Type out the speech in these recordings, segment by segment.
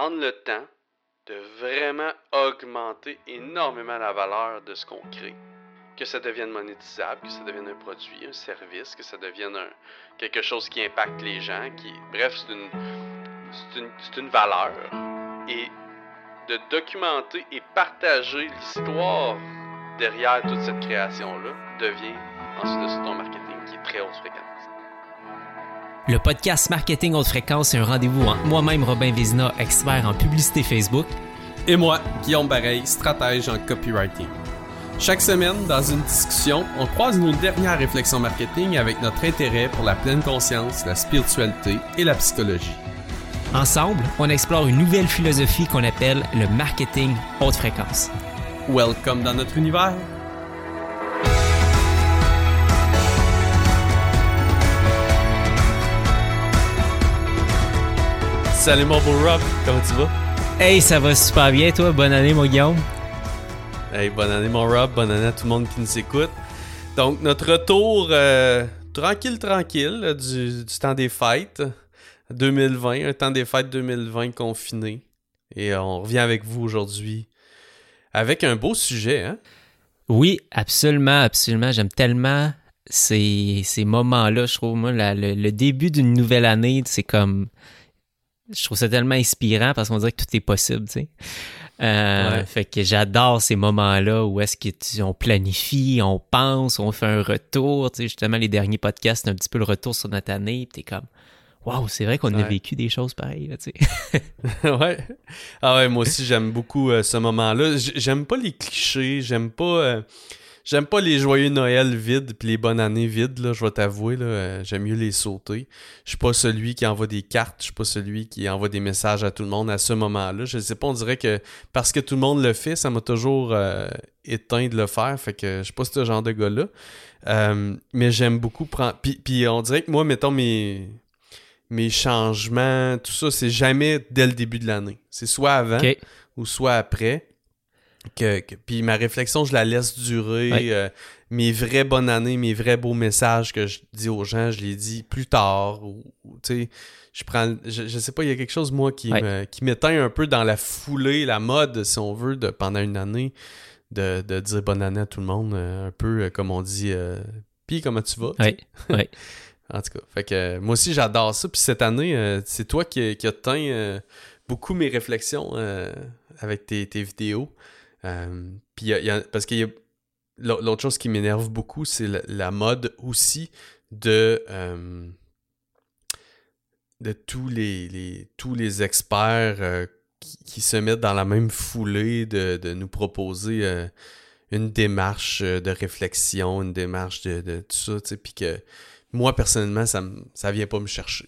prendre le temps de vraiment augmenter énormément la valeur de ce qu'on crée. Que ça devienne monétisable, que ça devienne un produit, un service, que ça devienne quelque chose qui impacte les gens, qui, bref, c'est une, valeur. Et de documenter et partager l'histoire derrière toute cette création-là devient ensuite de ton marketing qui est très haute fréquence. Le podcast Marketing Haute Fréquence est un rendez-vous entre moi-même, Robin Vézina, expert en publicité Facebook, Et moi, Guillaume Bareil, stratège en copywriting. Chaque semaine, dans une discussion, on croise nos dernières réflexions marketing avec notre intérêt pour la pleine conscience, la spiritualité et la psychologie. Ensemble, on explore une nouvelle philosophie qu'on appelle le marketing haute fréquence. Welcome dans notre univers. Salut mon beau Rob, comment tu vas? Hey, ça va super bien, toi? Bonne année, mon Guillaume. Hey, bonne année mon Rob, bonne année à tout le monde qui nous écoute. Donc notre retour euh, tranquille, tranquille là, du, du temps des fêtes 2020, un temps des fêtes 2020 confiné. Et euh, on revient avec vous aujourd'hui avec un beau sujet, hein? Oui, absolument, absolument. J'aime tellement ces, ces moments-là. Je trouve, moi, la- le, le début d'une nouvelle année, c'est comme. Je trouve ça tellement inspirant parce qu'on dirait que tout est possible, tu sais. Euh, Ouais. Fait que j'adore ces moments-là où est-ce qu'on planifie, on pense, on fait un retour. Tu sais, justement, les derniers podcasts, c'est un petit peu le retour sur notre année. Puis t'es comme, waouh, c'est vrai qu'on a vécu des choses pareilles, là, tu sais. ouais. Ah ouais, moi aussi j'aime beaucoup euh, ce moment-là. J'aime pas les clichés, j'aime pas euh, j'aime pas les joyeux Noël vides puis les bonnes années vides là, je vais t'avouer là, euh, j'aime mieux les sauter. Je suis pas celui qui envoie des cartes, je suis pas celui qui envoie des messages à tout le monde à ce moment-là. Je sais pas, on dirait que parce que tout le monde le fait, ça m'a toujours euh, éteint de le faire, fait que je suis pas ce genre de gars-là. Euh, mais j'aime beaucoup prendre puis, on dirait que moi mettons mes mes changements, tout ça, c'est jamais dès le début de l'année. C'est soit avant ou soit après. Que, que- puis ma réflexion, je la laisse durer. Euh, mes vraies bonnes années, mes vrais beaux messages que je dis aux gens, je les dis plus tard. Ou, ou, tu sais, je prends. Je, je sais pas, il y a quelque chose, moi, qui me qui m'éteint un peu dans la foulée, la mode, si on veut, de pendant une année, de, de dire bonne année à tout le monde. euh, un peu euh, comme on dit. puis comment tu vas? Ouais. En tout cas, fait que moi aussi j'adore ça. Puis cette année, c'est toi qui, qui as teint beaucoup mes réflexions avec tes, tes vidéos. Euh, y a- parce que l'autre chose qui m'énerve beaucoup, c'est la, mode aussi de euh, de tous les, tous les experts euh, qui, se mettent dans la même foulée de, de nous proposer euh, une démarche de réflexion, une démarche de, tout ça, puis que moi, personnellement, ça, ça vient pas me chercher.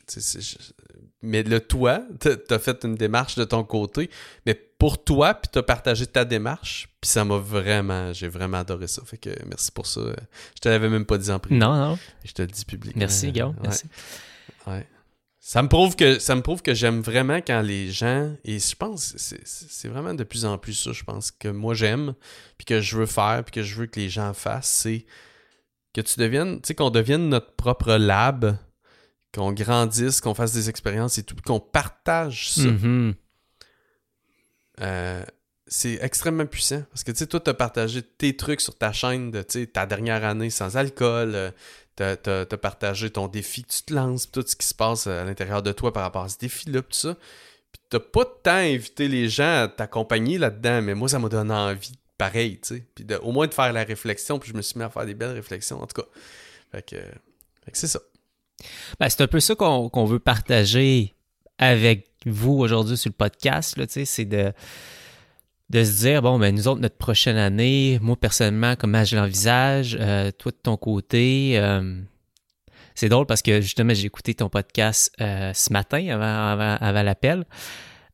Mais le toi, t'as as fait une démarche de ton côté, mais pour toi, puis t'as partagé ta démarche, puis ça m'a vraiment, j'ai vraiment adoré ça. Fait que merci pour ça. Je te l'avais même pas dit en privé. Non, non. Je te le dis publiquement. Merci, Guillaume. Ouais. Merci. Ouais. Ça me prouve que ça me prouve que j'aime vraiment quand les gens et je pense c'est vraiment de plus en plus ça je pense que moi j'aime puis que je veux faire puis que je veux que les gens fassent c'est que tu deviennes tu sais qu'on devienne notre propre lab qu'on grandisse qu'on fasse des expériences et tout qu'on partage ça Mhm. euh, c'est extrêmement puissant. Parce que tu sais, toi, tu as partagé tes trucs sur ta chaîne de tu sais, ta dernière année sans alcool. euh, t'as as, partagé ton défi que tu te lances, tout ce qui se passe à l'intérieur de toi par rapport à ce défi-là, tout ça. Puis t'as pas de temps à inviter les gens à t'accompagner là-dedans, mais moi, ça m'a donné envie, pareil, tu sais. Puis de- au moins de faire la réflexion, puis je me suis mis à faire des belles réflexions, en tout cas. Fait que, fait que c'est ça. Ben, c'est un peu ça qu'on veut partager avec vous aujourd'hui sur le podcast. C'est de, de se dire, bon, ben, nous autres, notre prochaine année, moi personnellement, comment je l'envisage, euh, toi de ton côté. euh, c'est drôle parce que justement, j'ai écouté ton podcast euh, ce matin avant, avant, avant l'appel.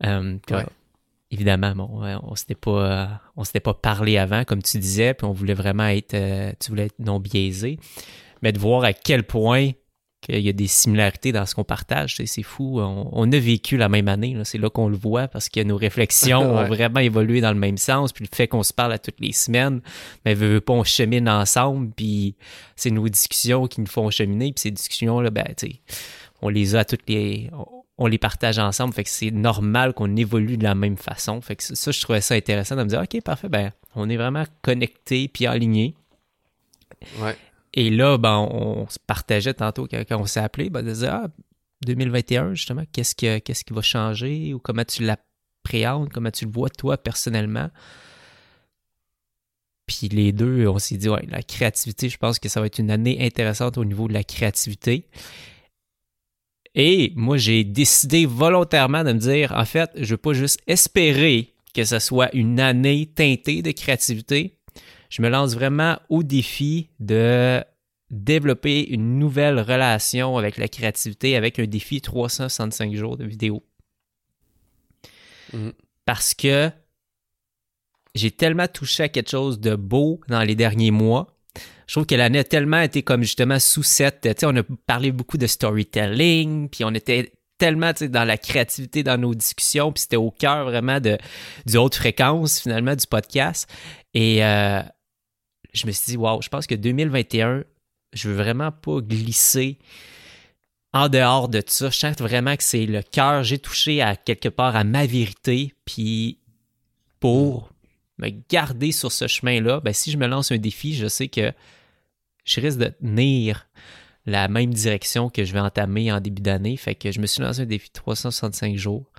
Ouais. Évidemment, bon, on s'était pas, on s'était pas parlé avant, comme tu disais, puis on voulait vraiment être, tu voulais être non biaisé, mais de voir à quel point qu'il y a des similarités dans ce qu'on partage, c'est fou. On, on a vécu la même année, c'est là qu'on le voit parce que nos réflexions ont vraiment évolué dans le même sens, puis le fait qu'on se parle à toutes les semaines, mais veut, veut pas, on chemine ensemble, puis c'est nos discussions qui nous font cheminer, puis ces discussions-là, ben, on les a à toutes les... On, on les partage ensemble. Fait que c'est normal qu'on évolue de la même façon. Fait que ça, je trouvais ça intéressant de me dire, OK, parfait, ben, on est vraiment connectés puis alignés. Ouais. Et là, ben, on se partageait tantôt quand, on s'est appelé, ben, de dire, ah, 2021, justement, qu'est-ce, que, qu'est-ce qui va changer ou comment tu l'appréhendes, comment tu le vois toi personnellement? Puis les deux, on s'est dit, ouais, la créativité, je pense que ça va être une année intéressante au niveau de la créativité. Et moi, j'ai décidé volontairement de me dire, en fait, je ne veux pas juste espérer que ce soit une année teintée de créativité. Je me lance vraiment au défi de développer une nouvelle relation avec la créativité, avec un défi 365 jours de vidéo. Mhm. Parce que j'ai tellement touché à quelque chose de beau dans les derniers mois je trouve que l'année a tellement été comme justement sous cette, tu sais, on a parlé beaucoup de storytelling, puis on était tellement dans la créativité dans nos discussions, puis c'était au cœur vraiment de, du haute fréquence finalement du podcast. Et euh, je me suis dit, wow, je pense que 2021, je veux vraiment pas glisser en dehors de ça. Je sens vraiment que c'est le cœur, j'ai touché à quelque part à ma vérité, puis pour me garder sur ce chemin-là, ben, si je me lance un défi, je sais que je risque de tenir la même direction que je vais entamer en début d'année. Fait que je me suis lancé un défi de 365 jours.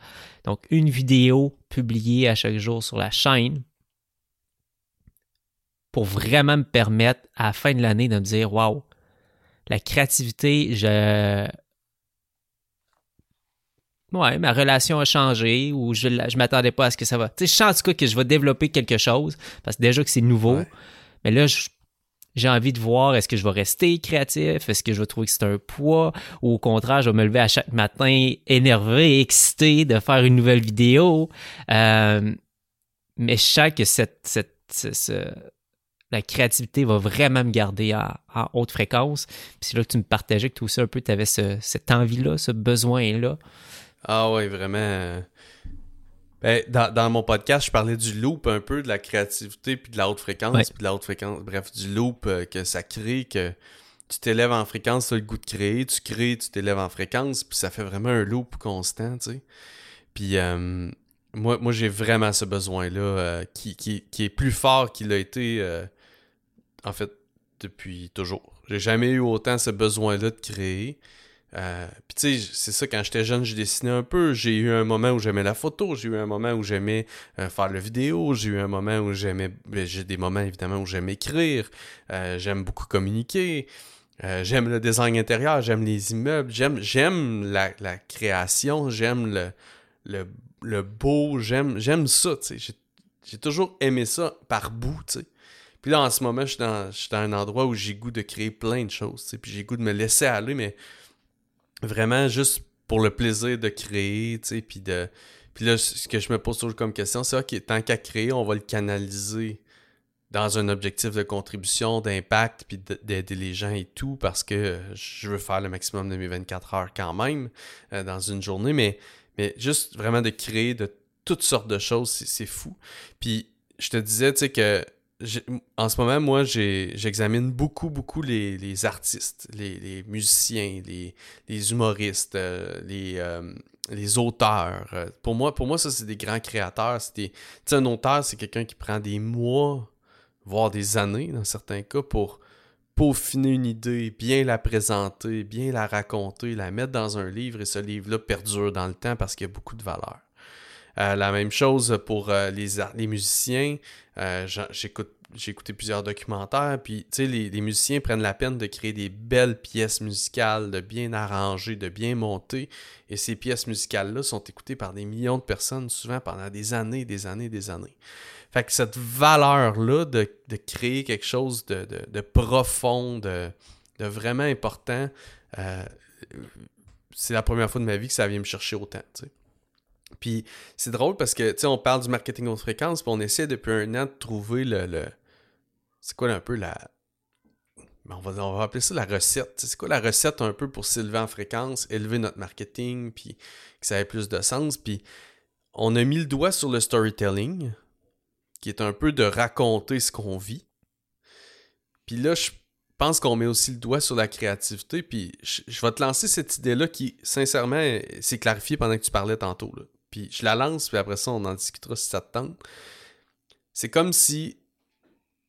Donc, une vidéo publiée à chaque jour sur la chaîne pour vraiment me permettre à la fin de l'année de me dire Waouh, la créativité, je. Ouais, ma relation a changé ou je ne m'attendais pas à ce que ça va. Tu sais, je sens en tout cas que je vais développer quelque chose parce que déjà que c'est nouveau. Mais là, je j'ai envie de voir est-ce que je vais rester créatif, est-ce que je vais trouver que c'est un poids, ou au contraire, je vais me lever à chaque matin énervé, excité de faire une nouvelle vidéo. Euh, mais je sens que cette, la créativité va vraiment me garder à, haute fréquence. Puis c'est là que tu me partageais que toi aussi un peu, tu avais cette envie-là, ce besoin-là. Ah oui, vraiment. Ben, dans, mon podcast, je parlais du loop un peu, de la créativité, puis de la haute fréquence, puis de la haute fréquence, bref, du loop euh, que ça crée, que tu t'élèves en fréquence, tu as le goût de créer, tu crées, tu t'élèves en fréquence, puis ça fait vraiment un loop constant, tu sais. Puis euh, moi, moi j'ai vraiment ce besoin-là euh, qui, qui, qui, est plus fort qu'il a été, en fait, depuis toujours. J'ai jamais eu autant ce besoin-là de créer. Euh, puis tu sais, c'est ça, quand j'étais jeune, je dessinais un peu. J'ai eu un moment où j'aimais la photo, j'ai eu un moment où j'aimais euh, faire le vidéo, j'ai eu un moment où j'aimais... Ben, j'ai des moments évidemment où j'aime écrire, euh, j'aime beaucoup communiquer, j'aime le design intérieur, j'aime les immeubles, j'aime, j'aime la, création, j'aime le, beau, j'aime, j'aime ça. J'ai, toujours aimé ça par bout. Puis là, en ce moment, je suis dans, un endroit où j'ai goût de créer plein de choses. Puis j'ai goût de me laisser aller, mais vraiment juste pour le plaisir de créer, puis de... Puis là, ce que je me pose toujours comme question, c'est OK, tant qu'à créer, on va le canaliser dans un objectif de contribution, d'impact, puis d'aider les gens et tout, parce que je veux faire le maximum de mes 24 heures quand même euh, dans une journée, mais, mais juste vraiment de créer de toutes sortes de choses, c'est fou. Puis je te disais, tu sais, que en ce moment, moi, j'examine beaucoup, beaucoup les, artistes, les, musiciens, les, humoristes, euh, euh, les, auteurs. Pour moi, pour moi, ça, c'est des grands créateurs. Des... un auteur, c'est quelqu'un qui prend des mois, voire des années, dans certains cas, pour peaufiner une idée, bien la présenter, bien la raconter, la mettre dans un livre, et ce livre-là perdure dans le temps parce qu'il y a beaucoup de valeur. Euh, la même chose pour euh, les, musiciens. Euh, j'ai écouté plusieurs documentaires, puis tu sais, les, musiciens prennent la peine de créer des belles pièces musicales, de bien arranger, de bien monter, et ces pièces musicales-là sont écoutées par des millions de personnes, souvent pendant des années, des années, des années. Fait que cette valeur-là de, créer quelque chose de, profond, de, vraiment important, c'est la première fois de ma vie que ça vient me chercher autant. Puis c'est drôle parce que, tu sais, on parle du marketing haute fréquence, puis on essaie depuis un an de trouver le. C'est quoi un peu la. Ben, on va, on va appeler ça la recette. C'est quoi la recette un peu pour s'élever en fréquence, élever notre marketing, puis que ça ait plus de sens. Puis on a mis le doigt sur le storytelling, qui est un peu de raconter ce qu'on vit. Puis là, je pense qu'on met aussi le doigt sur la créativité. Puis je, vais te lancer cette idée-là qui, sincèrement, s'est clarifiée pendant que tu parlais tantôt. Puis je la lance, puis après ça, on en discutera si ça te tente. C'est comme si,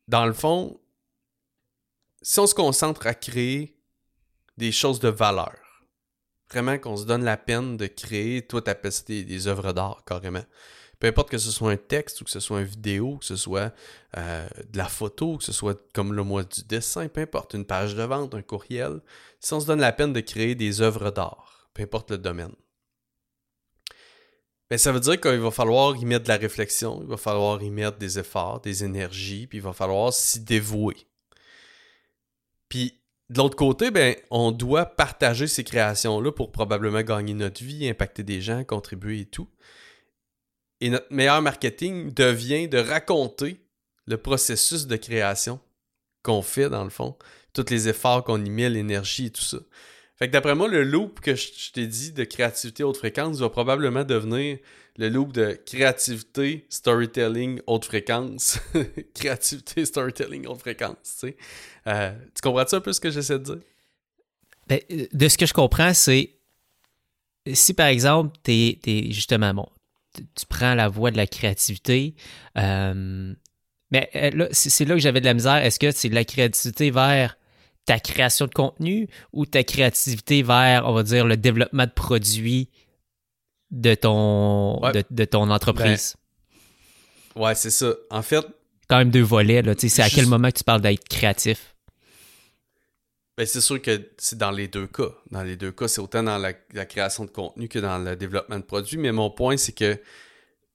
dans le fond, si on se concentre à créer des choses de valeur, vraiment qu'on se donne la peine de créer, toi, t'appelles ça des, œuvres d'art carrément. Peu importe que ce soit un texte ou que ce soit une vidéo, que ce soit euh, de la photo, que ce soit comme le mois du dessin, peu importe, une page de vente, un courriel, si on se donne la peine de créer des œuvres d'art, peu importe le domaine, ben, ça veut dire qu'il va falloir y mettre de la réflexion, il va falloir y mettre des efforts, des énergies, puis il va falloir s'y dévouer. Puis de l'autre côté, ben, on doit partager ces créations-là pour probablement gagner notre vie, impacter des gens, contribuer et tout. Et notre meilleur marketing devient de raconter le processus de création qu'on fait, dans le fond, tous les efforts qu'on y met, l'énergie et tout ça. Fait que d'après moi, le loop que je, t'ai dit de créativité haute fréquence va probablement devenir le loop de créativité, storytelling, haute fréquence. créativité, storytelling, haute fréquence. Euh, tu comprends-tu un peu ce que j'essaie de dire? Ben, de ce que je comprends, c'est si par exemple, tu es, justement, bon, tu prends la voie de la créativité. Euh, mais euh, là, c'est là que j'avais de la misère. Est-ce que c'est de la créativité vers ta création de contenu ou ta créativité vers, on va dire, le développement de produits de ton, de, ton entreprise? Ben, ouais, c'est ça. En fait. Quand même deux volets, là. C'est à quel moment que tu parles d'être créatif? Ben, c'est sûr que c'est dans les deux cas. Dans les deux cas, c'est autant dans la, création de contenu que dans le développement de produits. Mais mon point, c'est que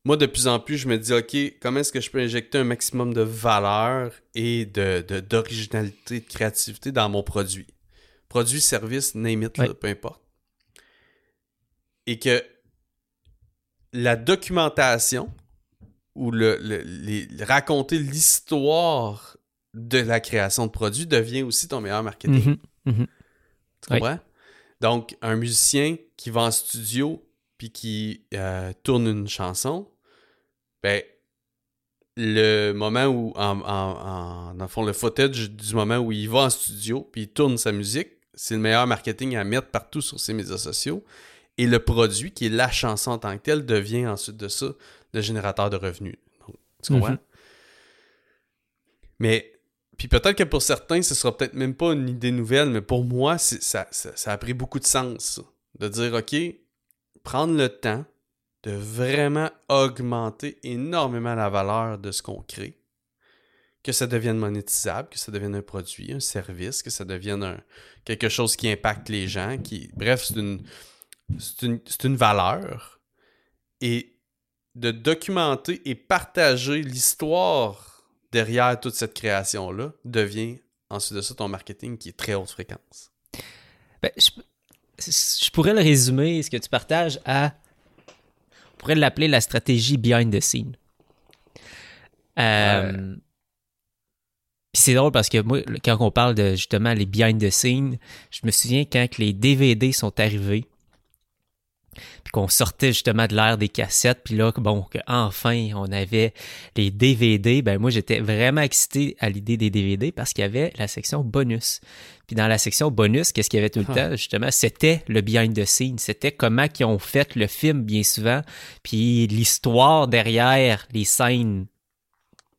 moi, de plus en plus, je me dis, OK, comment est-ce que je peux injecter un maximum de valeur et d'originalité, de, de, créativité dans mon produit? Produit, service, name it, peu importe. Et que la documentation ou le, raconter l'histoire de la création de produits devient aussi ton meilleur marketing. Mhm, mhm. Tu comprends? Donc, un musicien qui va en studio puis qui euh, tourne une chanson, ben, le moment où, en, en, dans le fond, le footage du moment où il va en studio puis il tourne sa musique, c'est le meilleur marketing à mettre partout sur ses médias sociaux. Et le produit, qui est la chanson en tant que telle, devient ensuite de ça le générateur de revenus. tu comprends? Mhm. Mais puis peut-être que pour certains, ce sera peut-être même pas une idée nouvelle, mais pour moi, ça, ça, a pris beaucoup de sens. De dire, OK, prendre le temps de vraiment augmenter énormément la valeur de ce qu'on crée. Que ça devienne monétisable, que ça devienne un produit, un service, que ça devienne un, quelque chose qui impacte les gens. Qui, bref, c'est une, une, une valeur. Et de documenter et partager l'histoire derrière toute cette création-là devient ensuite de ça ton marketing qui est très haute fréquence. Ben, je, pourrais le résumer, ce que tu partages, à. On pourrait l'appeler la stratégie behind the scene. Euh, c'est drôle parce que moi, quand on parle de justement les behind the scene, je me souviens quand les DVD sont arrivés, puis qu'on sortait justement de l'ère des cassettes, puis là, bon, enfin on avait les DVD, ben moi j'étais vraiment excité à l'idée des DVD parce qu'il y avait la section bonus. Puis dans la section bonus, qu'est-ce qu'il y avait tout le ah. temps, justement, c'était le behind the scenes, c'était comment ils ont fait le film bien souvent, puis l'histoire derrière les scènes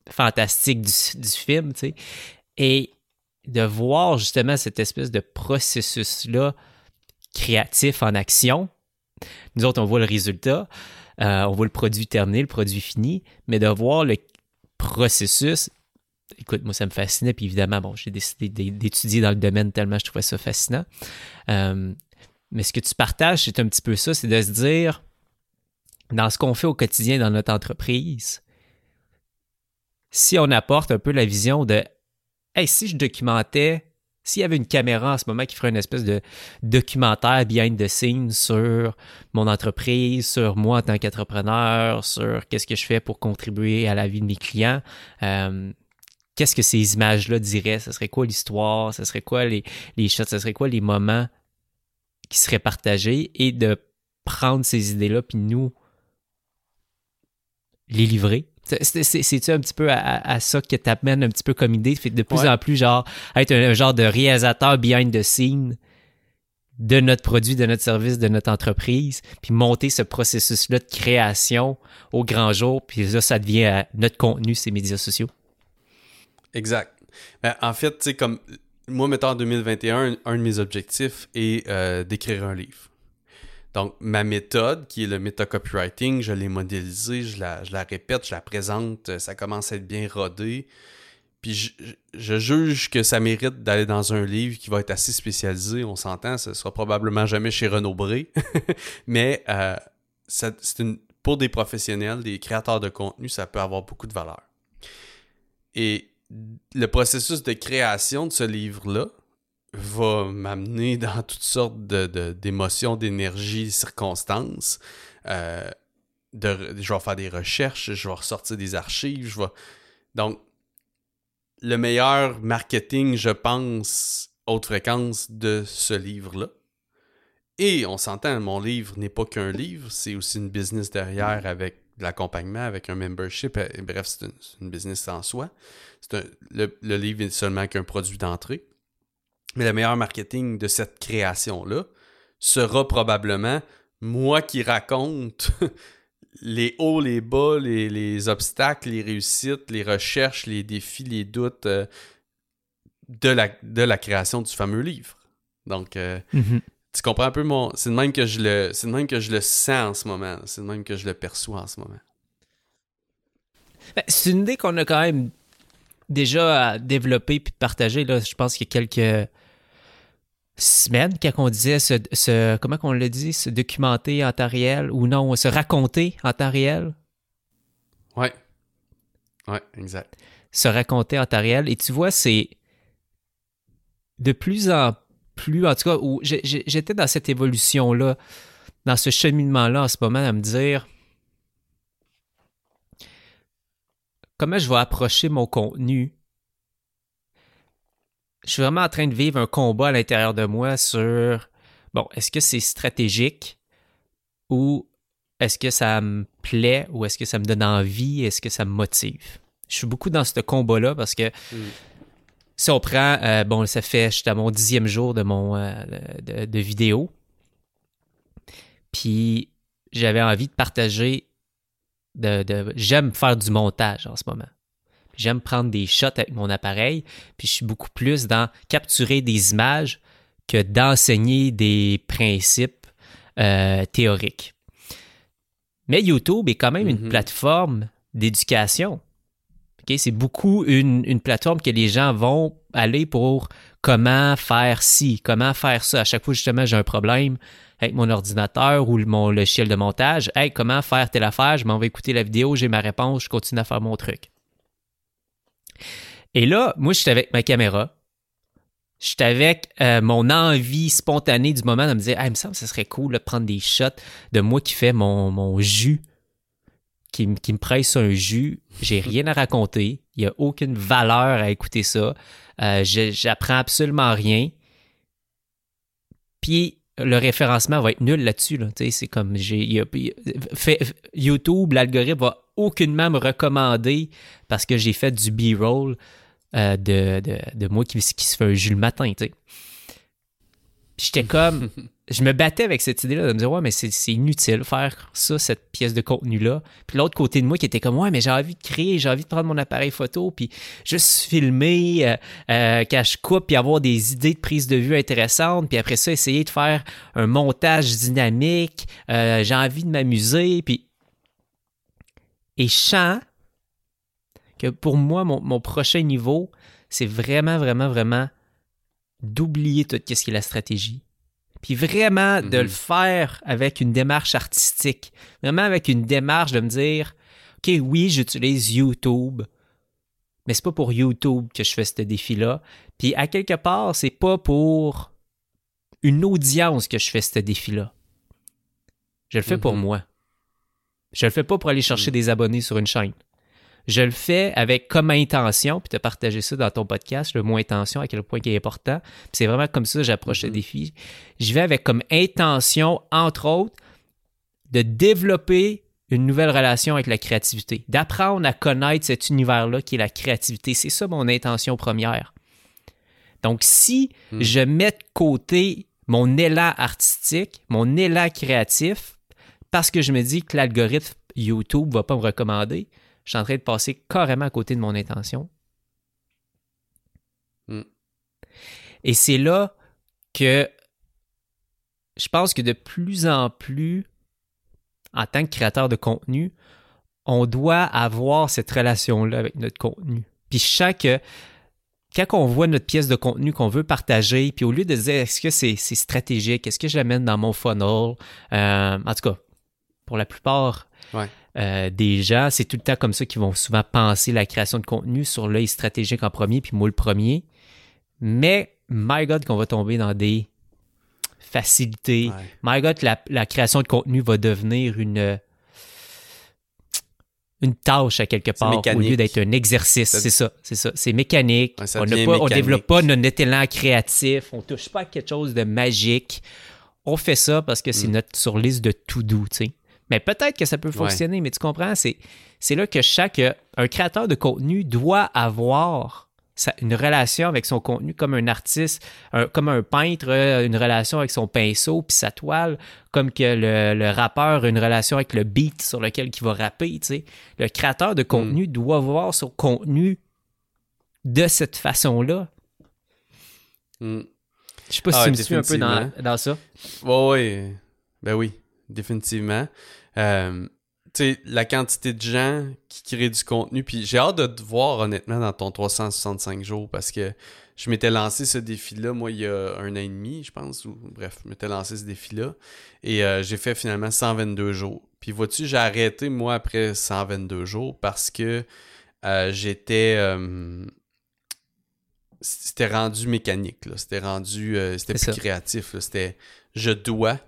fantastiques du, du film, tu sais. Et de voir justement cette espèce de processus-là créatif en action, nous autres, on voit le résultat, euh, on voit le produit terminé, le produit fini, mais de voir le processus, écoute, moi, ça me fascinait, puis évidemment, bon, j'ai décidé d'étudier dans le domaine tellement je trouvais ça fascinant. Euh, mais ce que tu partages, c'est un petit peu ça, c'est de se dire, dans ce qu'on fait au quotidien dans notre entreprise, si on apporte un peu la vision de, hey, si je documentais s'il y avait une caméra en ce moment qui ferait une espèce de documentaire behind the scenes sur mon entreprise, sur moi en tant qu'entrepreneur, sur qu'est-ce que je fais pour contribuer à la vie de mes clients, euh, qu'est-ce que ces images-là diraient? Ce serait quoi l'histoire? Ce serait quoi les, les shots? Ce serait quoi les moments qui seraient partagés? Et de prendre ces idées-là, puis nous, les livrer. C'est-tu un petit peu à, ça que t'amènes un petit peu comme idée? Fait de plus en plus, genre, être un, genre de réalisateur behind the scene de notre produit, de notre service, de notre entreprise, puis monter ce processus-là de création au grand jour, puis là, ça devient euh, notre contenu, ces médias sociaux. Exact. Ben, en fait, tu sais, comme moi, mettons en 2021, un de mes objectifs est euh, d'écrire un livre. Donc, ma méthode, qui est le meta-copywriting, je l'ai modélisée, je la, répète, je la présente, ça commence à être bien rodé. Puis je, juge que ça mérite d'aller dans un livre qui va être assez spécialisé, on s'entend, ce sera probablement jamais chez Renaud Bré, mais euh, pour des professionnels, des créateurs de contenu, ça peut avoir beaucoup de valeur. Et le processus de création de ce livre-là, va m'amener dans toutes sortes d'émotions, circonstances. Euh, de, je vais faire des recherches, je vais ressortir des archives, je vais... Donc, le meilleur marketing, je pense, haute fréquence de ce livre-là. Et on s'entend, mon livre n'est pas qu'un livre, c'est aussi une business derrière avec de l'accompagnement, avec un membership. Bref, c'est une, business en soi. le, livre est seulement qu'un produit d'entrée. Mais le meilleur marketing de cette création-là sera probablement moi qui raconte les hauts, les bas, les, obstacles, les réussites, les recherches, les défis, les doutes euh, de, la, de la création du fameux livre. Donc, euh, mhm. tu comprends un peu mon. C'est de même que je le. C'est même que je le sens en ce moment. C'est de même que je le perçois en ce moment. Ben, c'est une idée qu'on a quand même déjà développée puis partagée. Là. Je pense qu'il y a quelques semaine, quand on disait se, comment qu'on le dit, se documenter en temps réel ou non, se raconter en temps réel? Ouais. Ouais, exact. Se raconter en temps réel. Et tu vois, c'est de plus en plus, en tout cas, où j'étais dans cette évolution-là, dans ce cheminement-là en ce moment, à me dire comment je vais approcher mon contenu? Je suis vraiment en train de vivre un combat à l'intérieur de moi sur, bon, est-ce que c'est stratégique ou est-ce que ça me plaît ou est-ce que ça me donne envie, est-ce que ça me motive? Je suis beaucoup dans ce combat-là parce que mm. si on prend, euh, bon, ça fait, je suis à mon dixième jour de mon euh, de, vidéo, puis j'avais envie de partager, de j'aime faire du montage en ce moment. J'aime prendre des shots avec mon appareil, puis je suis beaucoup plus dans capturer des images que d'enseigner des principes euh, théoriques. Mais YouTube est quand même une mm-hmm. plateforme d'éducation. C'est beaucoup une, plateforme que les gens vont aller pour comment faire ci, comment faire ça. À chaque fois, justement, j'ai un problème avec mon ordinateur ou mon logiciel de montage. Hey, comment faire telle affaire? Je m'en vais écouter la vidéo, j'ai ma réponse, je continue à faire mon truc. Et là, moi, j'étais avec ma caméra. J'étais avec euh, mon envie spontanée du moment de me dire, ah, il me semble que ce serait cool de prendre des shots de moi qui fais mon, jus, qui, me presse un jus. J'ai rien à raconter. Il n'y a aucune valeur à écouter ça. Euh, j'apprends absolument rien. Puis le référencement va être nul là-dessus. C'est comme j'ai YouTube, l'algorithme va aucunement me recommander parce que j'ai fait du B-roll euh, de, de, moi qui, qui, se fait un jus le matin. J'étais comme. je me battais avec cette idée-là de me dire, ouais, mais c'est inutile faire ça, cette pièce de contenu-là. Puis l'autre côté de moi qui était comme, ouais, mais j'ai envie de créer, j'ai envie de prendre mon appareil photo, puis juste filmer euh, euh, quand je coupe, puis avoir des idées de prise de vue intéressantes, puis après ça, essayer de faire un montage dynamique. Euh, j'ai envie de m'amuser, puis. Et je sens que pour moi, mon, mon prochain niveau, c'est vraiment, vraiment, vraiment d'oublier tout ce qui est la stratégie puis vraiment de le mhm. faire avec une démarche artistique, vraiment avec une démarche de me dire, OK, oui, j'utilise YouTube, mais c'est pas pour YouTube que je fais ce défi-là. Puis à quelque part, c'est pas pour une audience que je fais ce défi-là. Je le fais pour mhm. moi. Je le fais pas pour aller chercher mhm. des abonnés sur une chaîne. Je le fais avec comme intention, puis tu as partagé ça dans ton podcast, le mot intention, à quel point il est important. c'est vraiment comme ça que j'approche le mm-hmm. défi. Je vais avec comme intention, entre autres, de développer une nouvelle relation avec la créativité, d'apprendre à connaître cet univers-là qui est la créativité. C'est ça mon intention première. Donc, si Hmm. je mets de côté mon élan artistique, mon élan créatif, parce que je me dis que l'algorithme YouTube va pas me recommander, je suis en train de passer carrément à côté de mon intention. Hmm. Et c'est là que je pense que de plus en plus, en tant que créateur de contenu, on doit avoir cette relation-là avec notre contenu. Puis je sens que quand on voit notre pièce de contenu qu'on veut partager, puis au lieu de dire est-ce que c'est c'est stratégique, est-ce que je l'amène dans mon funnel, euh, en tout cas, pour la plupart Ouais. euh, des gens, c'est tout le temps comme ça qu'ils vont souvent penser la création de contenu sur l'œil stratégique en premier, puis moi le premier. Mais, my God, qu'on va tomber dans des facilités. Ouais. My God, la, la création de contenu va devenir une une tâche à quelque part au lieu d'être un exercice. C'est ça, c'est ça. C'est mécanique. Ouais, ça on ne développe pas notre élan créatif. On touche pas à quelque chose de magique. On fait ça parce que c'est Mm. notre sur liste de tout doux, tu sais. Mais peut-être que ça peut fonctionner, mais tu comprends, c'est, c'est là que chaque un créateur de contenu doit avoir sa- une relation avec son contenu comme un artiste, un- comme un peintre, euh, une relation avec son pinceau puis sa toile, comme que le, le rappeur a une relation avec le beat sur lequel il va rapper. Le créateur de contenu doit voir son contenu de cette façon-là. Hmm. Je sais pas si Ah, tu me suis un peu dans, dans ça. Ouais, ouais. Ben oui, définitivement. Euh, tu sais, la quantité de gens qui créent du contenu, puis j'ai hâte de te voir honnêtement dans ton 365 jours parce que je m'étais lancé ce défi-là, moi, il y a un an et demi, je pense, ou bref, je m'étais lancé ce défi-là et euh, j'ai fait finalement 122 jours. Puis vois-tu, j'ai arrêté, moi, après 122 jours parce que euh, j'étais. c'était rendu mécanique, là. C'était rendu. euh, c'était plus ça. créatif. C'était je dois,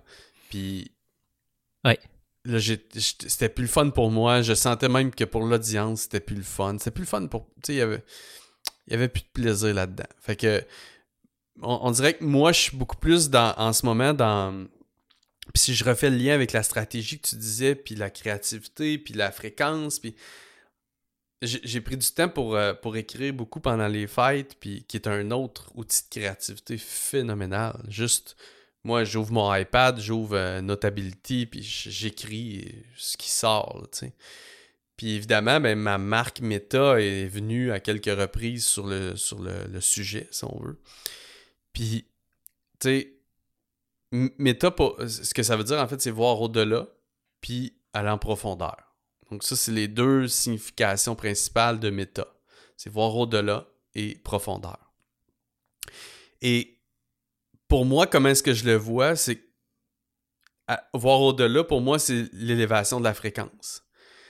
puis. Ouais. Là, c'était plus le fun pour moi. Je sentais même que pour l'audience, c'était plus le fun. C'était plus le fun pour. Tu sais, il y avait. Avait plus de plaisir là-dedans. Fait que. On, dirait que moi, je suis beaucoup plus dans, en ce moment dans. Puis si je refais le lien avec la stratégie que tu disais, puis la créativité, puis la fréquence, puis j'ai j'ai pris du temps pour, euh, pour écrire beaucoup pendant les fêtes, puis qui est un autre outil de créativité phénoménal. Juste, moi, j'ouvre mon iPad, j'ouvre euh, Notability, puis j'écris ce qui sort, tu sais. Puis évidemment, ben, ma marque Meta est venue à quelques reprises sur le, sur le, sujet, si on veut. Puis, tu sais, Meta, pas- ce que ça veut dire, en fait, c'est voir au-delà, puis aller en profondeur. Donc ça, c'est les deux significations principales de méta. C'est voir au-delà et profondeur. Et pour moi, comment est-ce que je le vois, c'est voir au-delà, pour moi, c'est l'élévation de la fréquence.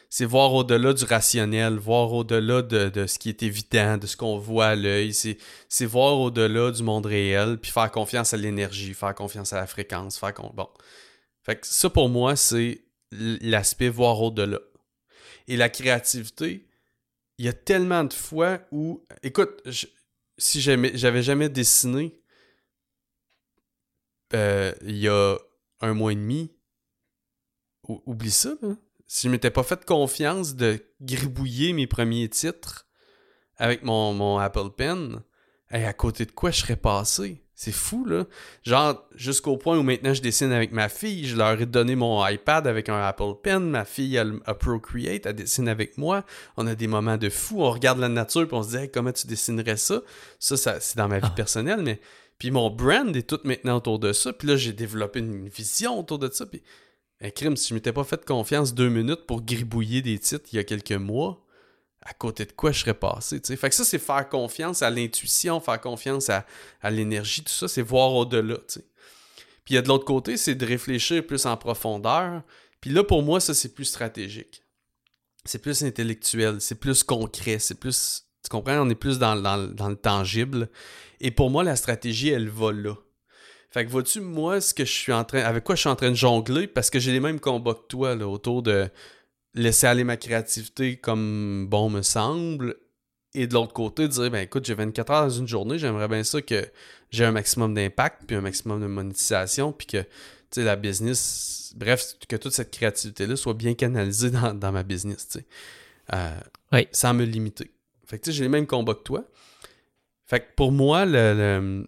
C'est voir au-delà du rationnel, voir au-delà de, de ce qui est évident, de ce qu'on voit à l'œil. C'est, voir au-delà du monde réel, puis faire confiance à l'énergie, faire confiance à la fréquence, faire con... Bon. Fait que ça, pour moi, c'est l'aspect voir au-delà. Et la créativité, il y a tellement de fois où, écoute, si j'avais jamais dessiné euh, il y a un mois et demi, ou- oublie ça. Si je m'étais pas fait confiance de gribouiller mes premiers titres avec mon, mon Apple Pen, hey, à côté de quoi je serais passé? C'est fou, là. Genre, jusqu'au point où maintenant je dessine avec ma fille, je leur ai donné mon iPad avec un Apple Pen, ma fille elle a Procreate, elle dessine avec moi, on a des moments de fou, on regarde la nature puis on se dit Hey, comment tu dessinerais ça? Ça, ça c'est dans ma vie Ah. personnelle, mais puis mon brand est tout maintenant autour de ça, puis là j'ai développé une vision autour de ça, puis un crime, si je m'étais pas fait confiance deux minutes pour gribouiller des titres il y a quelques mois, à côté de quoi je serais passé. Fait que ça, c'est faire confiance à l'intuition, faire confiance à, à l'énergie, tout ça, c'est voir au-delà. Puis il y a de l'autre côté, c'est de réfléchir plus en profondeur. Puis là, pour moi, ça, c'est plus stratégique. C'est plus intellectuel, c'est plus concret, c'est plus... Tu comprends? On est plus dans, dans- dans le tangible. Et pour moi, la stratégie, elle va là. Fait que vois-tu, moi, ce que je suis en train... Avec quoi je suis en train de jongler? Parce que j'ai les mêmes combats que toi, là, autour de laisser aller ma créativité comme bon me semble. Et de l'autre côté, dire, ben écoute, j'ai 24 heures dans une journée, j'aimerais bien ça que j'ai un maximum d'impact, puis un maximum de monétisation, puis que, tu tu sais, la business, bref, que toute cette créativité-là soit bien canalisée dans, dans ma business, tu sais. Euh, Oui. Sans me limiter. Fait que tu sais, j'ai les mêmes combats que toi. Fait que pour moi, le, le,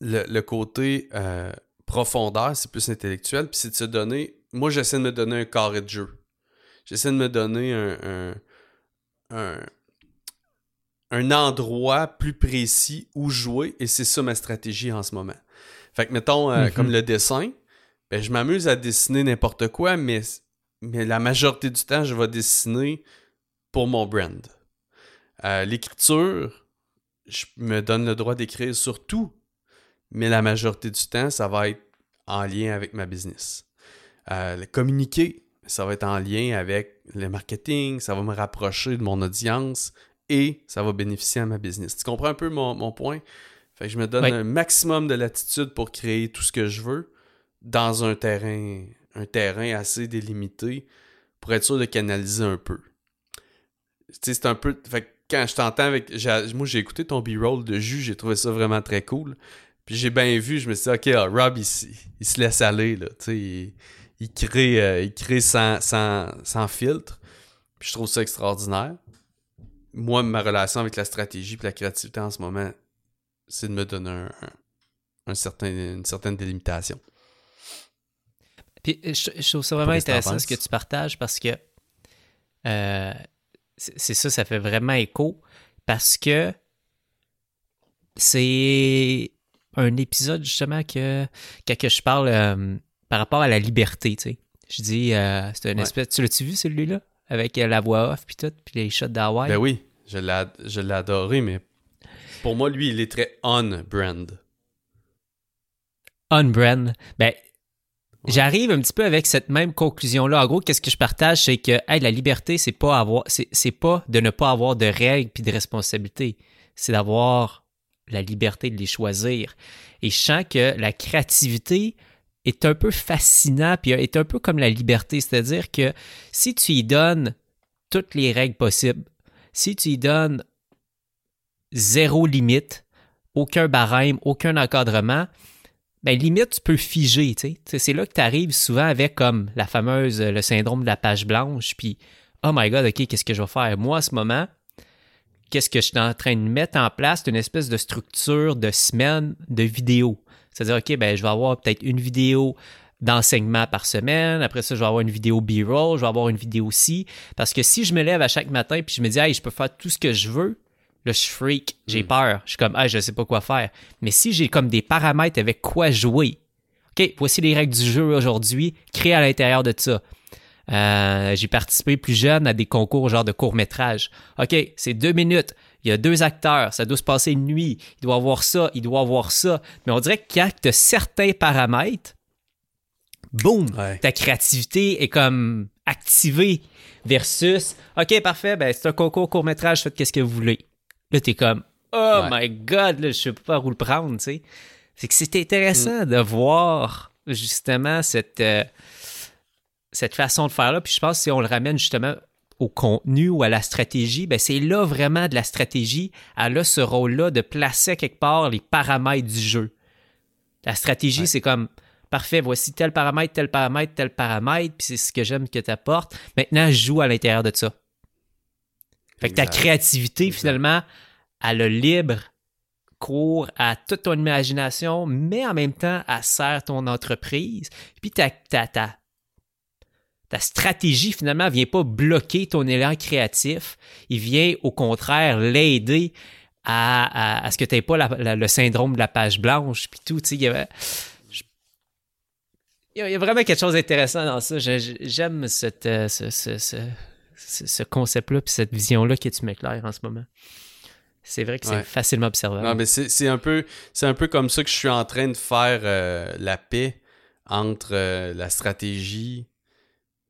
le- le côté euh, profondeur, c'est plus intellectuel, puis c'est de se donner. Moi, j'essaie de me donner un carré de jeu. J'essaie de me donner un, un, un, un endroit plus précis où jouer, et c'est ça ma stratégie en ce moment. Fait que, mettons, euh, Mhm. comme le dessin, ben, je m'amuse à dessiner n'importe quoi, mais, mais la majorité du temps, je vais dessiner pour mon brand. Euh, L'écriture, je me donne le droit d'écrire sur tout, mais la majorité du temps, ça va être en lien avec ma business. Euh, le communiquer, ça va être en lien avec le marketing, ça va me rapprocher de mon audience et ça va bénéficier à ma business. Tu comprends un peu mon, mon point? Fait que je me donne Oui. un maximum de latitude pour créer tout ce que je veux dans un terrain, un terrain assez délimité pour être sûr de canaliser un peu. Tu sais, c'est un peu. Fait quand je t'entends avec. Moi, j'ai écouté ton B-roll de jus, j'ai trouvé ça vraiment très cool. Puis j'ai bien vu, je me suis dit, ok, ah, Rob, il, il se laisse aller, là. Tu sais, il, il crée, euh, il crée sans, sans, sans filtre. Puis je trouve ça extraordinaire. Moi, ma relation avec la stratégie et la créativité en ce moment, c'est de me donner un, un- un certain, une certaine délimitation. Puis euh, je, je trouve ça vraiment intéressant ce que tu partages parce que euh, c'est ça, ça fait vraiment écho parce que c'est un épisode justement que, que, je parle euh, par rapport à la liberté, tu sais. Je dis, euh, c'est une Ouais. espèce. Tu l'as-tu vu celui-là? Avec euh, la voix off puis tout, puis les shots d'Hawaï? Ben oui, je l'ai ad- je l'ai adoré, mais pour moi, lui, il est très on-brand. on-brand. Ben, j'arrive un petit peu avec cette même conclusion-là. En gros, qu'est-ce que je partage, c'est que la liberté, c'est pas avoir, c'est pas de ne pas avoir de règles puis de responsabilités. C'est d'avoir la liberté de les choisir. Et je sens que la créativité est un peu fascinant puis est un peu comme la liberté, c'est-à-dire que si tu y donnes toutes les règles possibles, si tu y donnes zéro limite, aucun barème, aucun encadrement, ben limite, tu peux figer. C'est là que tu arrives souvent avec comme la fameuse, le syndrome de la page blanche, puis oh my god, ok, qu'est-ce que je vais faire? Moi, à ce moment, qu'est-ce que je suis en train de mettre en place? C'est une espèce de structure de semaine de vidéos. C'est-à-dire, ok, ben je vais avoir peut-être une vidéo d'enseignement par semaine. Après ça, je vais avoir une vidéo B-roll, je vais avoir une vidéo ci. Parce que si je me lève à chaque matin puis je me dis, hey, je peux faire tout ce que je veux, là, je freak, j'ai peur. Je suis comme, hey, je sais pas quoi faire. Mais si j'ai comme des paramètres avec quoi jouer, OK, voici les règles du jeu aujourd'hui, créer à l'intérieur de ça. Euh, j'ai participé plus jeune à des concours genre de court-métrage. OK, c'est deux minutes. Il y a deux acteurs, ça doit se passer une nuit. Il doit avoir ça, il doit avoir ça. Mais on dirait que quand tu as certains paramètres, boum, Ouais. ta créativité est comme activée versus OK, parfait, ben c'est un concours court-métrage, faites qu'est-ce que vous voulez. Là, t'es comme Oh Ouais. my god, là, je sais pas où le prendre, tu sais. C'est que c'est intéressant de voir justement cette, euh, cette façon de faire-là. Puis je pense que si on le ramène justement au contenu ou à la stratégie, ben c'est là vraiment de la stratégie. Elle a ce rôle-là de placer quelque part les paramètres du jeu. La stratégie, Ouais. c'est comme parfait, voici tel paramètre, tel paramètre, tel paramètre, puis c'est ce que j'aime que tu apportes. Maintenant, joue à l'intérieur de ça. Fait que ta créativité, Exact. finalement, elle a libre cours à toute ton imagination, mais en même temps, elle sert ton entreprise. Puis ta, ta, ta, ta stratégie, finalement, vient pas bloquer ton élan créatif. Il vient, au contraire, l'aider à, à, à ce que tu n'aies pas la- la- le syndrome de la page blanche, puis tout. Tu sais, il y avait- je- il y a vraiment quelque chose d'intéressant dans ça. J'aime cette, euh, ce, ce- ce- ce- ce concept-là, puis cette vision-là que tu m'éclaires en ce moment. C'est vrai que c'est Ouais. facilement observable. Non, mais c'est un, peu- un peu comme ça que je suis en train de faire euh, la paix entre euh, la stratégie,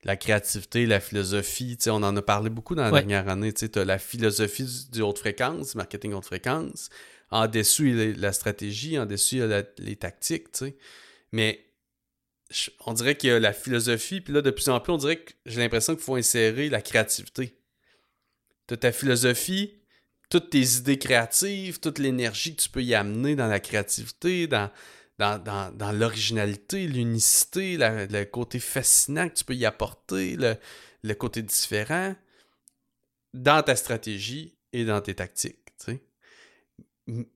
la créativité, la philosophie. Tu sais, on en a parlé beaucoup dans la Ouais. dernière année. Tu as la philosophie du, du haute fréquence, marketing haute fréquence. En dessous, il y a la stratégie. En dessous, il y a la- les tactiques. tu sais. Mais on dirait qu'il y a la philosophie. Puis là, de plus en plus, on dirait que j'ai l'impression qu'il faut insérer la créativité. Tu ta philosophie, toutes tes idées créatives, toute l'énergie que tu peux y amener dans la créativité, dans, l'originalité, l'unicité, le côté fascinant que tu peux y apporter, le, côté différent dans ta stratégie et dans tes tactiques.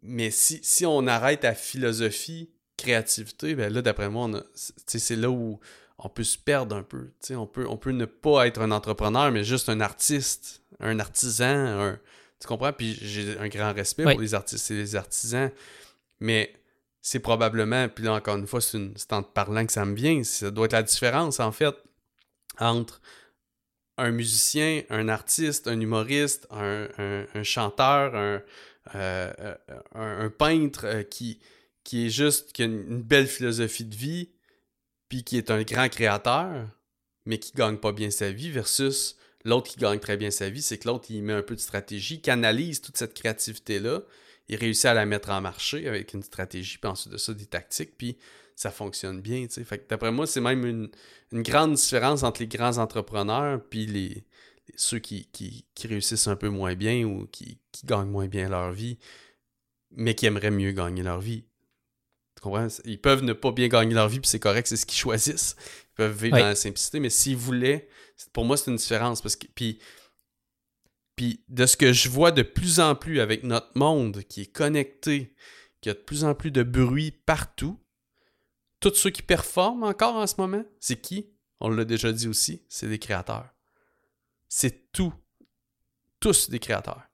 Mais si, si, on arrête à philosophie, créativité, ben là, d'après moi, c'est là où on peut se perdre un peu. On peut, on peut ne pas être un entrepreneur, mais juste un artiste, un artisan. tu comprends? Puis j'ai un grand respect pour les artistes et les artisans. Mais c'est probablement, puis là encore une fois, c'est en te parlant que ça me vient, ça doit être la différence en fait entre un musicien, un artiste, un humoriste, un, chanteur, un, euh, un, peintre euh, qui, qui est juste, qui une, belle philosophie de vie, puis qui est un grand créateur, mais qui gagne pas bien sa vie, versus l'autre qui gagne très bien sa vie, c'est que l'autre, il met un peu de stratégie, canalise toute cette créativité-là, il réussit à la mettre en marché avec une stratégie, puis ensuite de ça, des tactiques, puis ça fonctionne bien, tu d'après moi, c'est même une, grande différence entre les grands entrepreneurs puis les, ceux qui, qui, réussissent un peu moins bien ou qui, gagnent moins bien leur vie, mais qui aimeraient mieux gagner leur vie. Tu comprends? Ils peuvent ne pas bien gagner leur vie, puis c'est correct, c'est ce qu'ils choisissent. Ils peuvent vivre dans la simplicité, mais s'ils voulaient, pour moi, c'est une différence. Parce que, puis, puis de ce que je vois de plus en plus avec notre monde qui est connecté, qui a de plus en plus de bruit partout, tous ceux qui performent encore en ce moment, c'est qui? On l'a déjà dit aussi, c'est des créateurs. C'est tout. Tous des créateurs.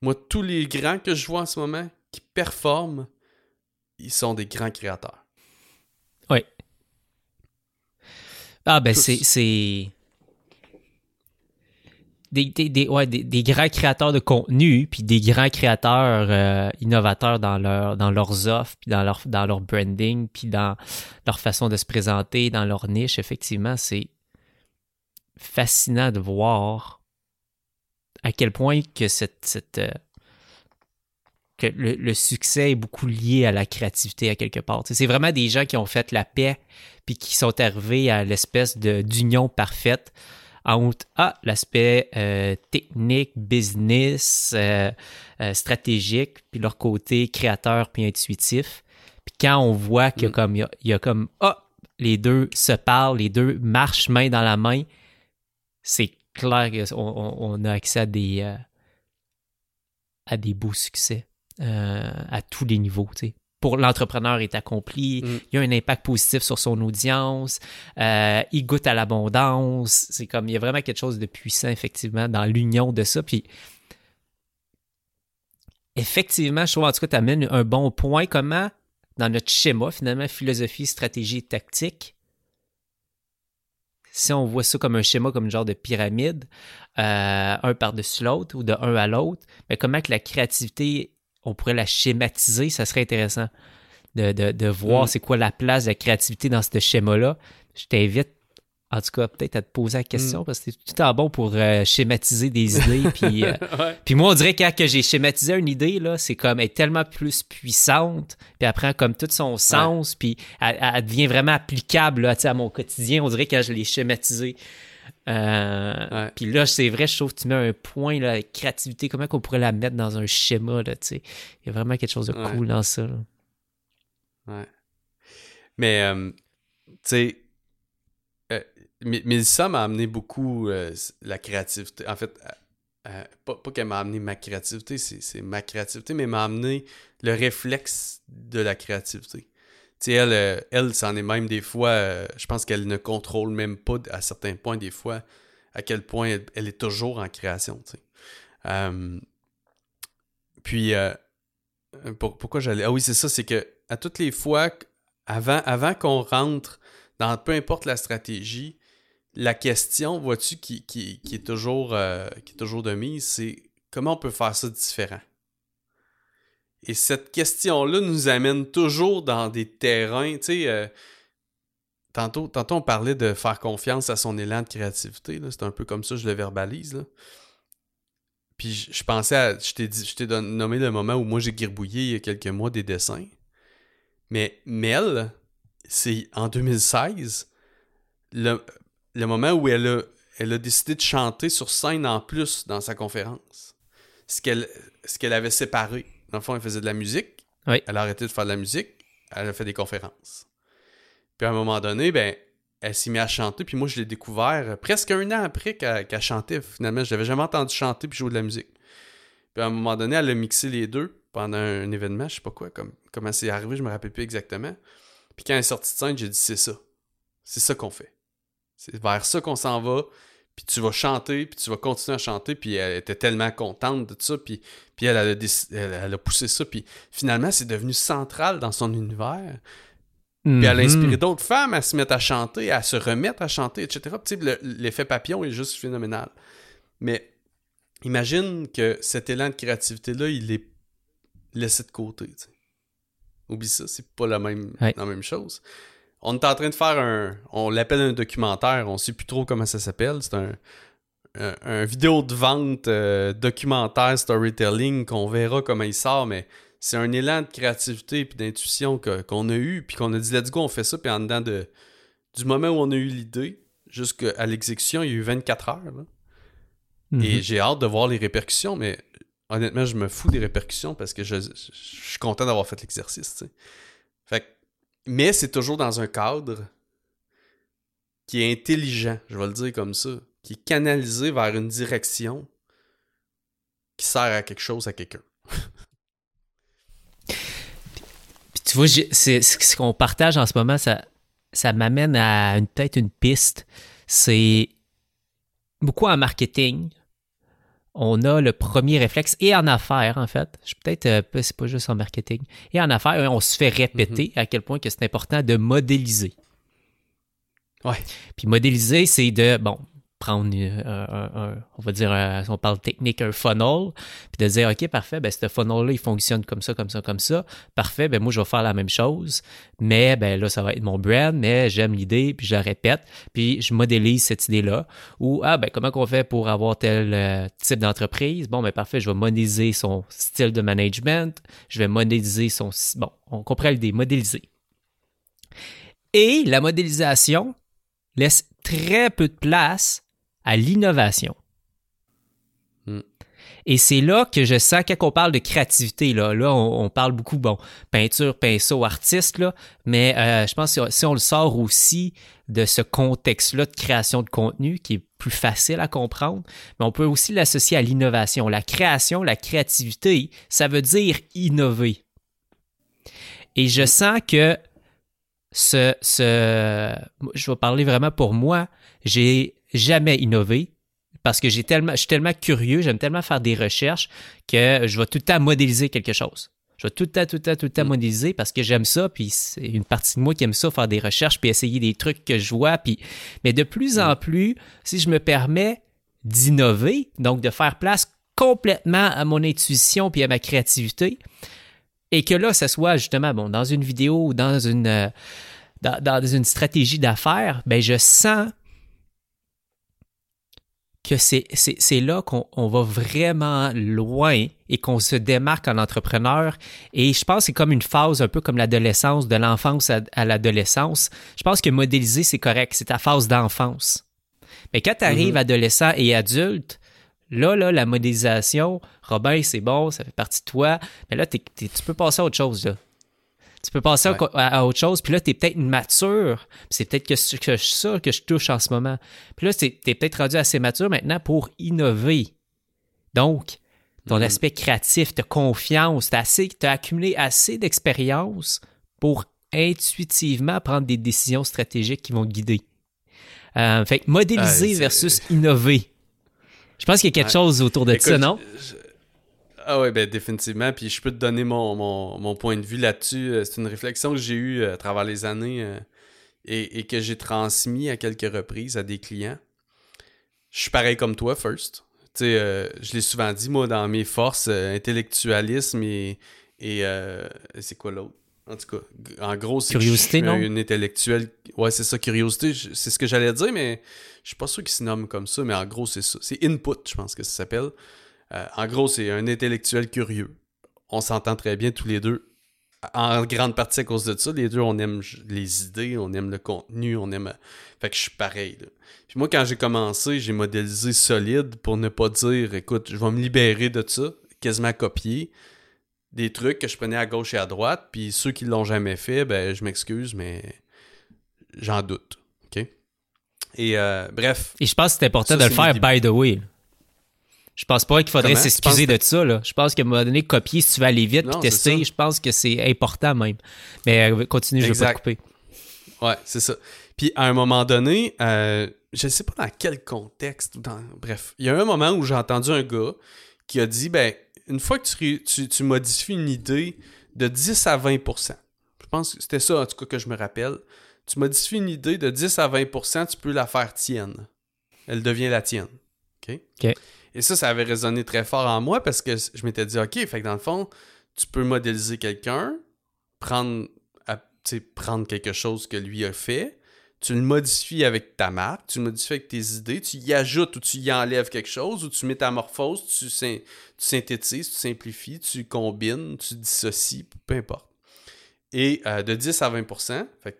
Moi, tous les grands que je vois en ce moment qui performent, ils sont des grands créateurs. Oui. Ah ben c'est des, des, ouais, des, grands créateurs de contenu, puis des grands créateurs euh, innovateurs dans leur dans leurs offres, puis dans leur dans leur branding, puis dans leur façon de se présenter, dans leur niche. Effectivement, c'est fascinant de voir à quel point que cette, cette euh, que le, succès est beaucoup lié à la créativité à quelque part. C'est vraiment des gens qui ont fait la paix puis qui sont arrivés à l'espèce d'union parfaite entre ah, l'aspect euh, technique, business, euh, euh, stratégique, puis leur côté créateur puis intuitif. Puis quand on voit qu'il y a mm. comme, il y a, comme, ah, les deux se parlent, les deux marchent main dans la main, c'est clair qu'on on a accès à des, à des beaux succès à tous les niveaux. Pour l'entrepreneur est accompli, mm. il y a un impact positif sur son audience, euh, il goûte à l'abondance, c'est comme il y a vraiment quelque chose de puissant effectivement dans l'union de ça. Puis effectivement, je trouve en tout cas tu amènes un bon point comment dans notre schéma finalement philosophie, stratégie, tactique. Si on voit ça comme un schéma, comme un genre de pyramide, euh, un par-dessus l'autre ou de un à l'autre, mais comment que la créativité on pourrait la schématiser, ça serait intéressant de, voir mm. c'est quoi la place de la créativité dans ce schéma-là. Je t'invite, en tout cas, peut-être à te poser la question mm. parce que c'est tout à bon pour euh, schématiser des idées. puis, euh, puis moi, on dirait que quand que j'ai schématisé une idée, là, c'est comme elle est tellement plus puissante, puis elle prend comme tout son sens, puis elle, devient vraiment applicable là, à mon quotidien. On dirait que quand je l'ai schématisé. Euh, puis là, c'est vrai, je trouve que tu mets un point, là, la créativité, comment qu'on pourrait la mettre dans un schéma, là, tu sais? Il y a vraiment quelque chose de cool dans ça. Ouais. Mais, euh, tu sais, euh, mais, ça m'a amené beaucoup la créativité. En fait, pas, pas qu'elle m'a amené ma créativité, c'est ma créativité, mais m'a amené le réflexe de la créativité elle, euh, elle c'en est même des fois, euh, je pense qu'elle ne contrôle même pas à certains points, des fois, à quel point elle, est toujours en création. Euh, puis, pourquoi j'allais. Ah oui, c'est ça, c'est que à toutes les fois, avant, avant qu'on rentre dans peu importe la stratégie, la question, vois-tu, qui, qui, est toujours, qui est toujours de mise, c'est comment on peut faire ça différent? Et cette question-là nous amène toujours dans des terrains, tu sais, euh, tantôt, tantôt on parlait de faire confiance à son élan de créativité, c'est un peu comme ça je le verbalise. Puis je, pensais à, je t'ai nommé le moment où moi j'ai girbouillé il y a quelques mois des dessins. Mais Mel, c'est en 2016, le, le moment où elle a, décidé de chanter sur scène en plus dans sa conférence. Ce qu'elle avait séparé. Dans le fond, elle faisait de la musique. Elle a arrêté de faire de la musique. elle a fait des conférences. Puis à un moment donné, ben, elle s'est mise à chanter, puis moi, je l'ai découvert presque un an après qu'elle chantait. Finalement, je l'avais jamais entendu chanter puis jouer de la musique. Puis à un moment donné, elle a mixé les deux pendant un événement, je sais pas quoi, comme, comment c'est arrivé, je me rappelle plus exactement. Puis quand elle est sortie de scène, j'ai dit c'est ça. C'est ça qu'on fait. C'est vers ça qu'on s'en va. Puis tu vas chanter, puis tu vas continuer à chanter. Puis elle était tellement contente de ça. Puis, puis elle, a elle, a poussé ça. Puis finalement, c'est devenu central dans son univers. Puis elle a inspiré mhm. d'autres femmes à se mettre à chanter, à se remettre à chanter, etc. Puis l'effet papillon est juste phénoménal. Mais imagine que cet élan de créativité-là, il est laissé de côté. Oublie ça, c'est pas la même, la même chose. On est en train de faire un. On l'appelle un documentaire, on sait plus trop comment ça s'appelle. C'est un, un, vidéo de vente euh, documentaire storytelling qu'on verra comment il sort, mais c'est un élan de créativité et d'intuition qu'on a eu, puis qu'on a dit let's go, on fait ça, puis en dedans de, du moment où on a eu l'idée jusqu'à l'exécution, il y a eu 24 heures. Et mhm. j'ai hâte de voir les répercussions, mais honnêtement, je me fous des répercussions parce que je, suis content d'avoir fait l'exercice. Fait mais c'est toujours dans un cadre qui est intelligent, je vais le dire comme ça, qui est canalisé vers une direction qui sert à quelque chose à quelqu'un. tu vois, c'est ce qu'on partage en ce moment, ça, ça m'amène à peut-être une piste. C'est beaucoup en marketing. On a le premier réflexe, et en affaires, en fait. Je peut-être, euh, c'est pas juste en marketing. Et en affaires, on se fait répéter mm-hmm. à quel point que c'est important de modéliser. Ouais. Puis modéliser, c'est de, bon, prendre, euh, on va dire, si on parle technique, un funnel, puis de dire, OK, parfait, ben, ce funnel-là, il fonctionne comme ça, comme ça, comme ça. Parfait, ben, moi, je vais faire la même chose, mais ben, là, ça va être mon brand, mais j'aime l'idée, puis je la répète, puis je modélise cette idée-là. Ou, ah, ben, comment qu'on fait pour avoir tel euh, type d'entreprise? Bon, ben, parfait, je vais modéliser son style de management, je vais modéliser son. Bon, on comprend l'idée, modéliser. Et la modélisation laisse très peu de place à l'innovation. Hmm. Et c'est là que je sens, quand on parle de créativité, là, là on, parle beaucoup, bon, peinture, pinceau, artiste, là, mais euh, je pense que si on le sort aussi de ce contexte-là de création de contenu qui est plus facile à comprendre, mais on peut aussi l'associer à l'innovation. La création, la créativité, ça veut dire innover. Et je hmm. sens que ce, ce, je vais parler vraiment pour moi, j'ai jamais innové parce que j'ai tellement, je suis tellement curieux, j'aime tellement faire des recherches que je vais tout le temps modéliser quelque chose. Je vais tout le temps, tout le temps, tout le temps mm. modéliser parce que j'aime ça, puis c'est une partie de moi qui aime ça, faire des recherches, puis essayer des trucs que je vois. Puis... Mais de plus en mm. plus, si je me permets d'innover, donc de faire place complètement à mon intuition puis à ma créativité, et que là, ce soit justement bon, dans une vidéo ou dans une, euh, dans, dans, une stratégie d'affaires, ben je sens que c'est là qu'on va vraiment loin et qu'on se démarque en entrepreneur. Et je pense que c'est comme une phase un peu comme l'adolescence, de l'enfance à, l'adolescence. Je pense que modéliser, c'est correct, c'est ta phase d'enfance. Mais quand tu arrives mm-hmm. adolescent et adulte, là, là, la modélisation, Robin, c'est bon, ça fait partie de toi, mais là, tu peux passer à autre chose. Là. Tu peux passer à, autre chose, puis là, tu es peut-être mature. C'est peut-être que, que ça que je touche en ce moment. Puis là, tu es peut-être rendu assez mature maintenant pour innover. Donc, ton mm-hmm. aspect créatif, ta confiance, tu as, accumulé assez d'expérience pour intuitivement prendre des décisions stratégiques qui vont te guider. Euh, fait modéliser versus innover. Je pense qu'il y a quelque chose autour de ça, non? Ah oui, ben définitivement. Puis je peux te donner mon, point de vue là-dessus. Euh, c'est une réflexion que j'ai eue euh, à travers les années euh, et, que j'ai transmis à quelques reprises à des clients. Je suis pareil comme toi, First. Tu sais, je l'ai souvent dit, moi, dans mes forces, intellectualisme et, et c'est quoi l'autre? En tout cas, en gros, c'est curiosité, non? une intellectuelle. Ouais, c'est ça, curiosité. C'est ce que j'allais dire, mais je suis pas sûr qu'il se nomme comme ça, mais en gros, c'est ça. C'est input, je pense que ça s'appelle. Euh, en gros, c'est un intellectuel curieux. On s'entend très bien tous les deux. En grande partie à cause de ça, les deux, on aime les idées, on aime le contenu, on aime. Fait que je suis pareil. Puis moi, quand j'ai commencé, j'ai modélisé solide pour ne pas dire, écoute, je vais me libérer de ça, quasiment copier. des trucs que je prenais à gauche et à droite, puis ceux qui l'ont jamais fait, ben je m'excuse, mais j'en doute. OK? Et euh, bref. Et je pense que c'est important de le faire by the way. Je pense pas qu'il faudrait s'excuser de ça. Là. Je pense qu'à un moment donné, copier si tu veux aller vite et tester, je pense que c'est important même. Mais euh, continue, je vais pas te couper. Ouais, c'est ça. Puis à un moment donné, euh, je sais pas dans quel contexte, dans... bref, il y a un moment où j'ai entendu un gars qui a dit ben, une fois que tu, tu, tu modifies une idée de 10 à 20% je pense que c'était ça en tout cas que je me rappelle, tu modifies une idée de 10 à 20% tu peux la faire tienne. Elle devient la tienne. OK? OK. Et ça, ça avait résonné très fort en moi parce que je m'étais dit, OK, fait que dans le fond, tu peux modéliser quelqu'un, prendre, prendre quelque chose que lui a fait, tu le modifies avec ta marque, tu le modifies avec tes idées, tu y ajoutes ou tu y enlèves quelque chose, ou tu métamorphoses, tu, tu synthétises, tu simplifies, tu combines, tu dissocies, peu importe. Et euh, de 10 à 20 fait,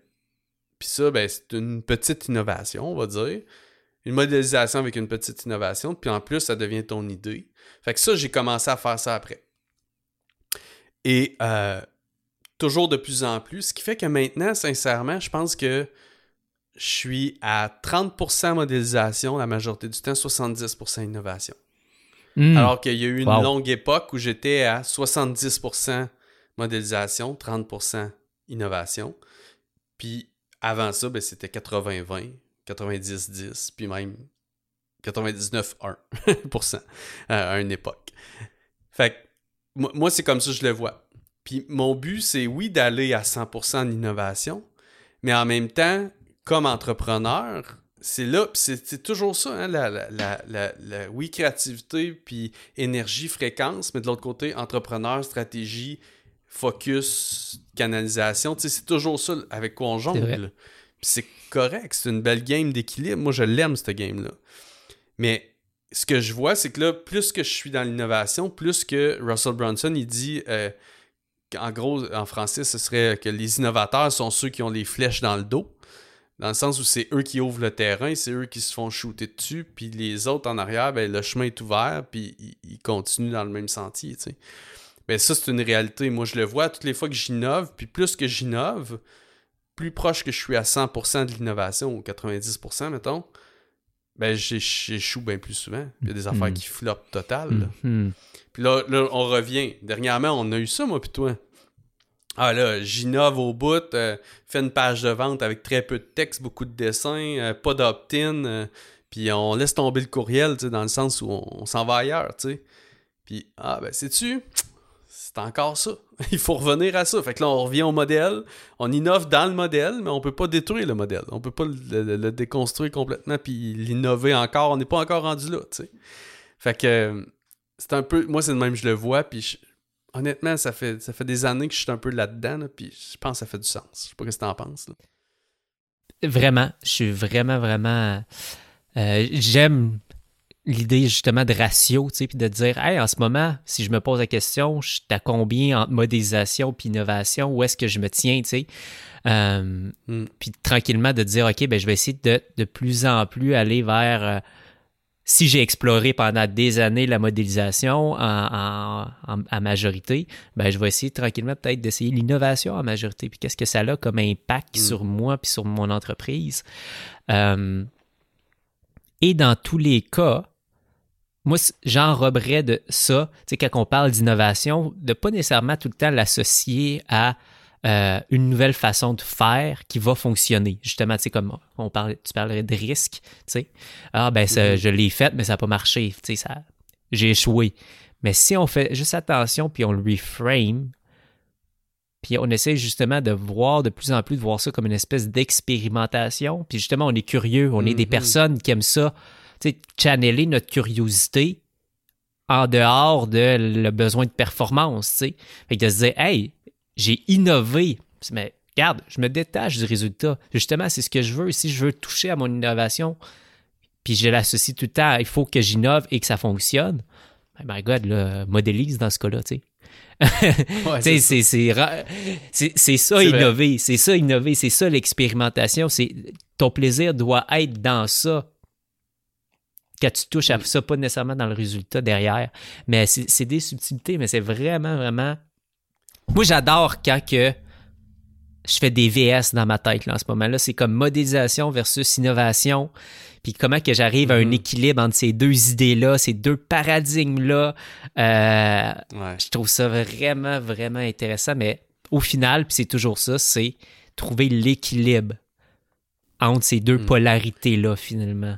puis ça, ben, c'est une petite innovation, on va dire une modélisation avec une petite innovation, puis en plus, ça devient ton idée. Fait que ça, j'ai commencé à faire ça après. Et euh, toujours de plus en plus, ce qui fait que maintenant, sincèrement, je pense que je suis à 30% modélisation la majorité du temps, 70% innovation. Hmm. Alors qu'il y a eu une longue époque où j'étais à 70% modélisation, 30% innovation. Puis avant ça, ben, c'était 80-20. 90-10, puis même 99,1% à une époque. Fait que moi, c'est comme ça que je le vois. Puis mon but, c'est oui d'aller à 100% d'innovation, mais en même temps, comme entrepreneur, c'est là, c'est toujours ça, hein, la, la, oui, créativité, puis énergie, fréquence, mais de l'autre côté, entrepreneur, stratégie, focus, canalisation, c'est toujours ça avec quoi on jongle c'est correct, c'est une belle game d'équilibre. Moi, je l'aime, cette game-là. Mais ce que je vois, c'est que là, plus que je suis dans l'innovation, plus que Russell Brunson, il dit, euh, en gros, en français, ce serait que les innovateurs sont ceux qui ont les flèches dans le dos. Dans le sens où c'est eux qui ouvrent le terrain, c'est eux qui se font shooter dessus, puis les autres en arrière, ben, le chemin est ouvert, puis ils, continuent dans le même sentier. Ben, ça, c'est une réalité. Moi, je le vois toutes les fois que j'innove, puis plus que j'innove, plus proche que je suis à 100% de l'innovation, ou 90%, mettons, ben j'échoue bien plus souvent. Il y a des affaires mm-hmm. qui flottent total. Mm-hmm. Puis là, on revient. Dernièrement, on a eu ça, moi, puis toi. Ah là, j'innove au bout, euh, fais une page de vente avec très peu de texte, beaucoup de dessins, euh, pas d'opt-in, euh, puis on laisse tomber le courriel, tu sais, dans le sens où on, on s'en va ailleurs, tu sais. Puis, ah ben, sais-tu, c'est encore ça. Il faut revenir à ça. Fait que là, on revient au modèle, on innove dans le modèle, mais on peut pas détruire le modèle. On peut pas le, déconstruire complètement puis l'innover encore. On n'est pas encore rendu là, tu sais. Fait que c'est un peu... Moi, c'est le même, je le vois, puis honnêtement, ça fait, ça fait des années que je suis un peu là-dedans, puis je pense que ça fait du sens. Je sais pas ce que tu en penses. Vraiment, je suis vraiment, vraiment... Euh, j'aime l'idée justement de ratio, tu sais, puis de dire, hey, en ce moment, si je me pose la question, je suis à combien entre modélisation puis innovation, où est-ce que je me tiens, tu sais? Euh, hmm. Puis tranquillement de dire, OK, ben, je vais essayer de de plus en plus aller vers. Euh, si j'ai exploré pendant des années la modélisation en, en, majorité, ben je vais essayer tranquillement peut-être d'essayer l'innovation en majorité. Puis qu'est-ce que ça a comme impact hmm. sur moi puis sur mon entreprise? Euh, et dans tous les cas, moi, j'enroberais de ça, tu sais, quand on parle d'innovation, de pas nécessairement tout le temps l'associer à euh, une nouvelle façon de faire qui va fonctionner. Justement, tu sais, comme on parle, tu parlerais de risque, tu sais. Ah, ben, mm-hmm. je l'ai fait, mais ça n'a pas marché, tu sais, ça, j'ai échoué. Mais si on fait juste attention, puis on le reframe, puis on essaie justement de voir de plus en plus, de voir ça comme une espèce d'expérimentation. Puis justement, on est curieux, on est des mm-hmm. personnes qui aiment ça channeler notre curiosité en dehors de le besoin de performance. Fait que de se dire, hey, j'ai innové, mais regarde, je me détache du résultat. Justement, c'est ce que je veux. Si je veux toucher à mon innovation, puis je l'associe tout le temps, il faut que j'innove et que ça fonctionne. Ben, my God, là, modélise dans ce cas-là, tu sais. c'est ça innover, c'est ça innover, c'est ça l'expérimentation, c'est ton plaisir doit être dans ça quand tu touches à ça, pas nécessairement dans le résultat derrière. Mais c'est des subtilités, mais c'est vraiment, vraiment Moi, j'adore quand que je fais des VS dans ma tête là, en ce moment-là. C'est comme modélisation versus innovation. Puis comment que j'arrive à un Mhm. équilibre entre ces deux idées-là, ces deux paradigmes-là. Euh, Ouais. je trouve ça vraiment, vraiment intéressant. Mais au final, puis c'est toujours ça, c'est trouver l'équilibre entre ces deux Mhm. polarités-là, finalement.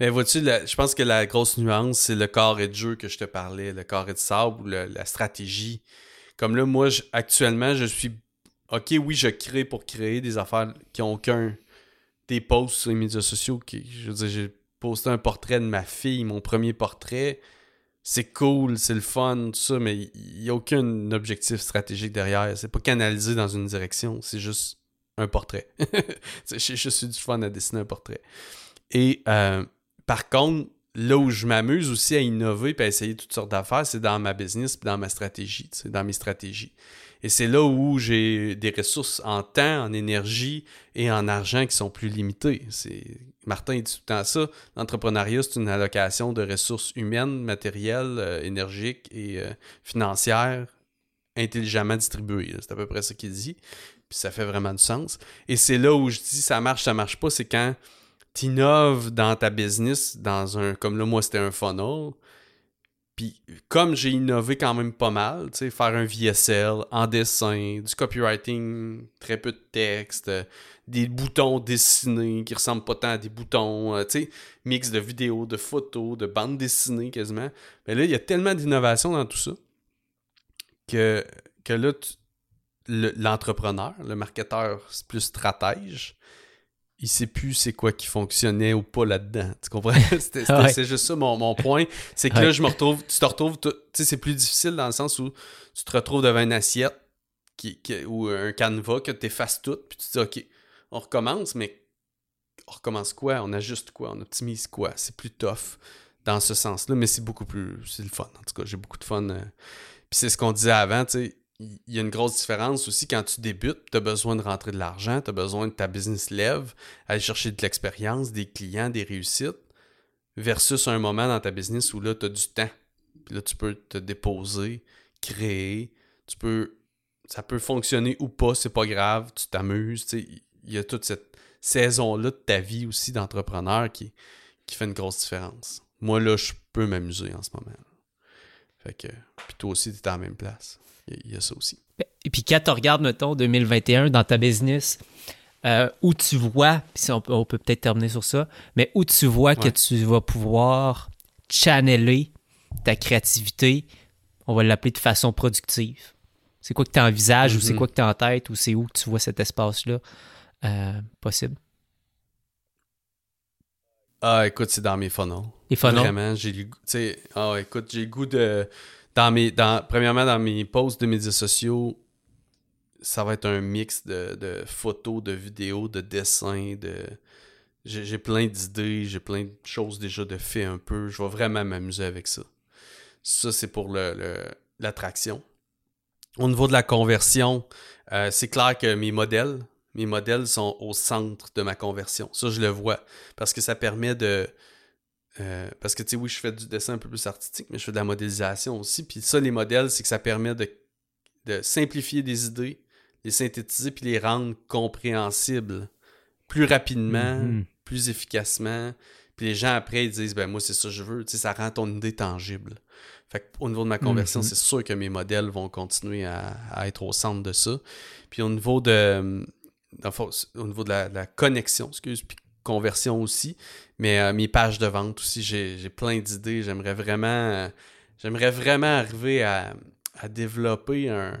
Mais vois-tu, je pense que la grosse nuance, c'est le carré de jeu que je te parlais, le carré de sable ou le- la stratégie. Comme là, moi, je- actuellement, je suis. Ok, oui, je crée pour créer des affaires qui ont aucun. Des posts sur les médias sociaux. Je veux dire, j'ai posté un portrait de ma fille, mon premier portrait. C'est cool, c'est le fun, tout ça, mais il n'y a aucun objectif stratégique derrière. C'est pas canalisé dans une direction, c'est juste un portrait. J'ai juste eu du fun à dessiner un portrait. Et euh, par contre, là où je m'amuse aussi à innover et à essayer toutes sortes d'affaires, c'est dans ma business puis dans ma stratégie, sais, dans mes stratégies. Et c'est là où j'ai des ressources en temps, en énergie et en argent qui sont plus limitées. C'est Martin dit tout le temps ça? L'entrepreneuriat, c'est une allocation de ressources humaines, matérielles, euh, énergiques et euh, financières intelligemment distribuées. C'est à peu près ça qu'il dit. Puis ça fait vraiment du sens. Et c'est là où je dis ça marche, ça marche pas, c'est quand t'innoves dans ta business, dans un. Comme là, moi, c'était un funnel. Puis comme j'ai innové quand même pas mal, tu sais, faire un VSL en dessin, du copywriting, très peu de texte, des boutons dessinés qui ressemblent pas tant à des boutons, euh, tu sais, mix de vidéos, de photos, de bandes dessinées quasiment. Mais là, il y a tellement d'innovation dans tout ça que, que là, tu- le- l'entrepreneur, le, marketeur c'est plus stratège, il sait plus c'est quoi qui fonctionnait ou pas là-dedans. Tu comprends? Ouais. C'est juste ça mon, mon point. C'est que Ouais. là, je me retrouve, tu te retrouves, tu sais, c'est plus difficile dans le sens où tu te retrouves devant une assiette qui, qui- ou un canevas que tu effaces tout, puis tu te dis, OK, on recommence, mais on recommence quoi? On ajuste quoi? On optimise quoi? C'est plus tough dans ce sens-là, mais c'est beaucoup plus, c'est le fun. En tout cas, j'ai beaucoup de fun. euh. Puis c'est ce qu'on disait avant, tu sais, il y a une grosse différence aussi quand tu débutes, tu as besoin de rentrer de l'argent, tu as besoin de ta business lève, aller chercher de l'expérience, des clients, des réussites, versus un moment dans ta business où là, tu as du temps. Puis là, tu peux te déposer, créer. Ça peut fonctionner ou pas, c'est pas grave, tu t'amuses. Il y a toute cette saison-là de ta vie aussi d'entrepreneur qui, qui fait une grosse différence. Moi, là, je peux m'amuser en ce moment. Fait que. Puis toi aussi, tu es à la même place. Il y, a- ça aussi. Et puis quand tu regardes, mettons, 2021 dans ta business, euh, où tu vois, puis on, peut- on peut peut-être terminer sur ça, mais où tu vois que tu vas pouvoir channeler ta créativité, on va l'appeler de façon productive. C'est quoi que tu envisages ou c'est Mhm. quoi que tu as en tête ou c'est où que tu vois cet espace-là euh, possible? Ah, écoute, c'est dans mes funnels. Les funnels? Vraiment, j'ai le goût. Ah, écoute, j'ai le goût de. Dans mes, dans, premièrement, dans mes posts de médias sociaux, ça va être un mix de, de photos, de vidéos, de dessins, de. J'ai plein d'idées, j'ai plein de choses déjà de fait un peu. Je vais vraiment m'amuser avec ça. Ça, c'est pour le, le- l'attraction. Au niveau de la conversion, euh, c'est clair que mes modèles, mes modèles sont au centre de ma conversion. Ça, je le vois. Parce que ça permet de. euh, parce que, tu sais, oui, je fais du dessin un peu plus artistique, mais je fais de la modélisation aussi. Puis ça, les modèles, c'est que ça permet de, de simplifier des idées, les synthétiser, puis les rendre compréhensibles plus rapidement, Mhm. plus efficacement. Puis les gens, après, ils disent, ben moi, c'est ça que je veux. Tu sais, ça rend ton idée tangible. Fait au niveau de ma conversion, Mhm. c'est sûr que mes modèles vont continuer à, à être au centre de ça. Puis au niveau de, au niveau de la, connexion, excuse, puis conversion aussi, mais euh, mes pages de vente aussi, j'ai plein d'idées. J'aimerais vraiment, euh, vraiment arriver à, développer un,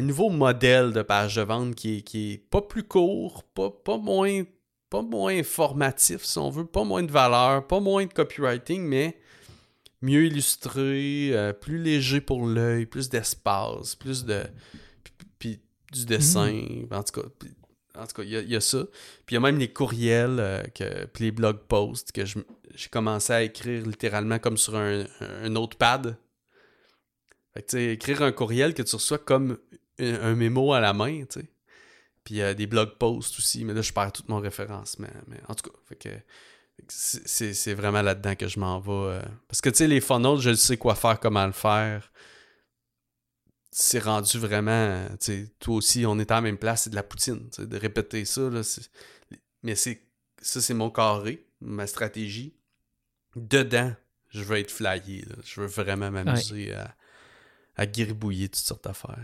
nouveau modèle de page de vente qui est, pas plus court, pas, moins pas informatif, si on veut, pas moins de valeur, pas moins de copywriting, mais mieux illustré, euh, plus léger pour l'œil, plus d'espace, plus de. Du dessin. En tout cas, en tout cas, il y, a- il y a ça. Puis il y a même les courriels, euh, que, puis les blog posts que j'ai commencé à écrire littéralement comme sur un, un notepad. Fait que, tu sais, écrire un courriel que tu reçois comme un, un mémo à la main, tu sais. Puis euh, des blog posts aussi, mais là, je perds tout mon référencement. Mais en tout cas, fait que, fait c'est vraiment là-dedans que je m'en vais. euh. Parce que, tu sais, les funnels, je sais quoi faire, comment le faire. C'est rendu vraiment. Toi aussi, on est à la même place, c'est de la poutine. De répéter ça. Là, mais c'est ça, c'est mon carré, ma stratégie. Dedans, je veux être flyé. Je veux vraiment m'amuser à, à gribouiller toutes sortes d'affaires.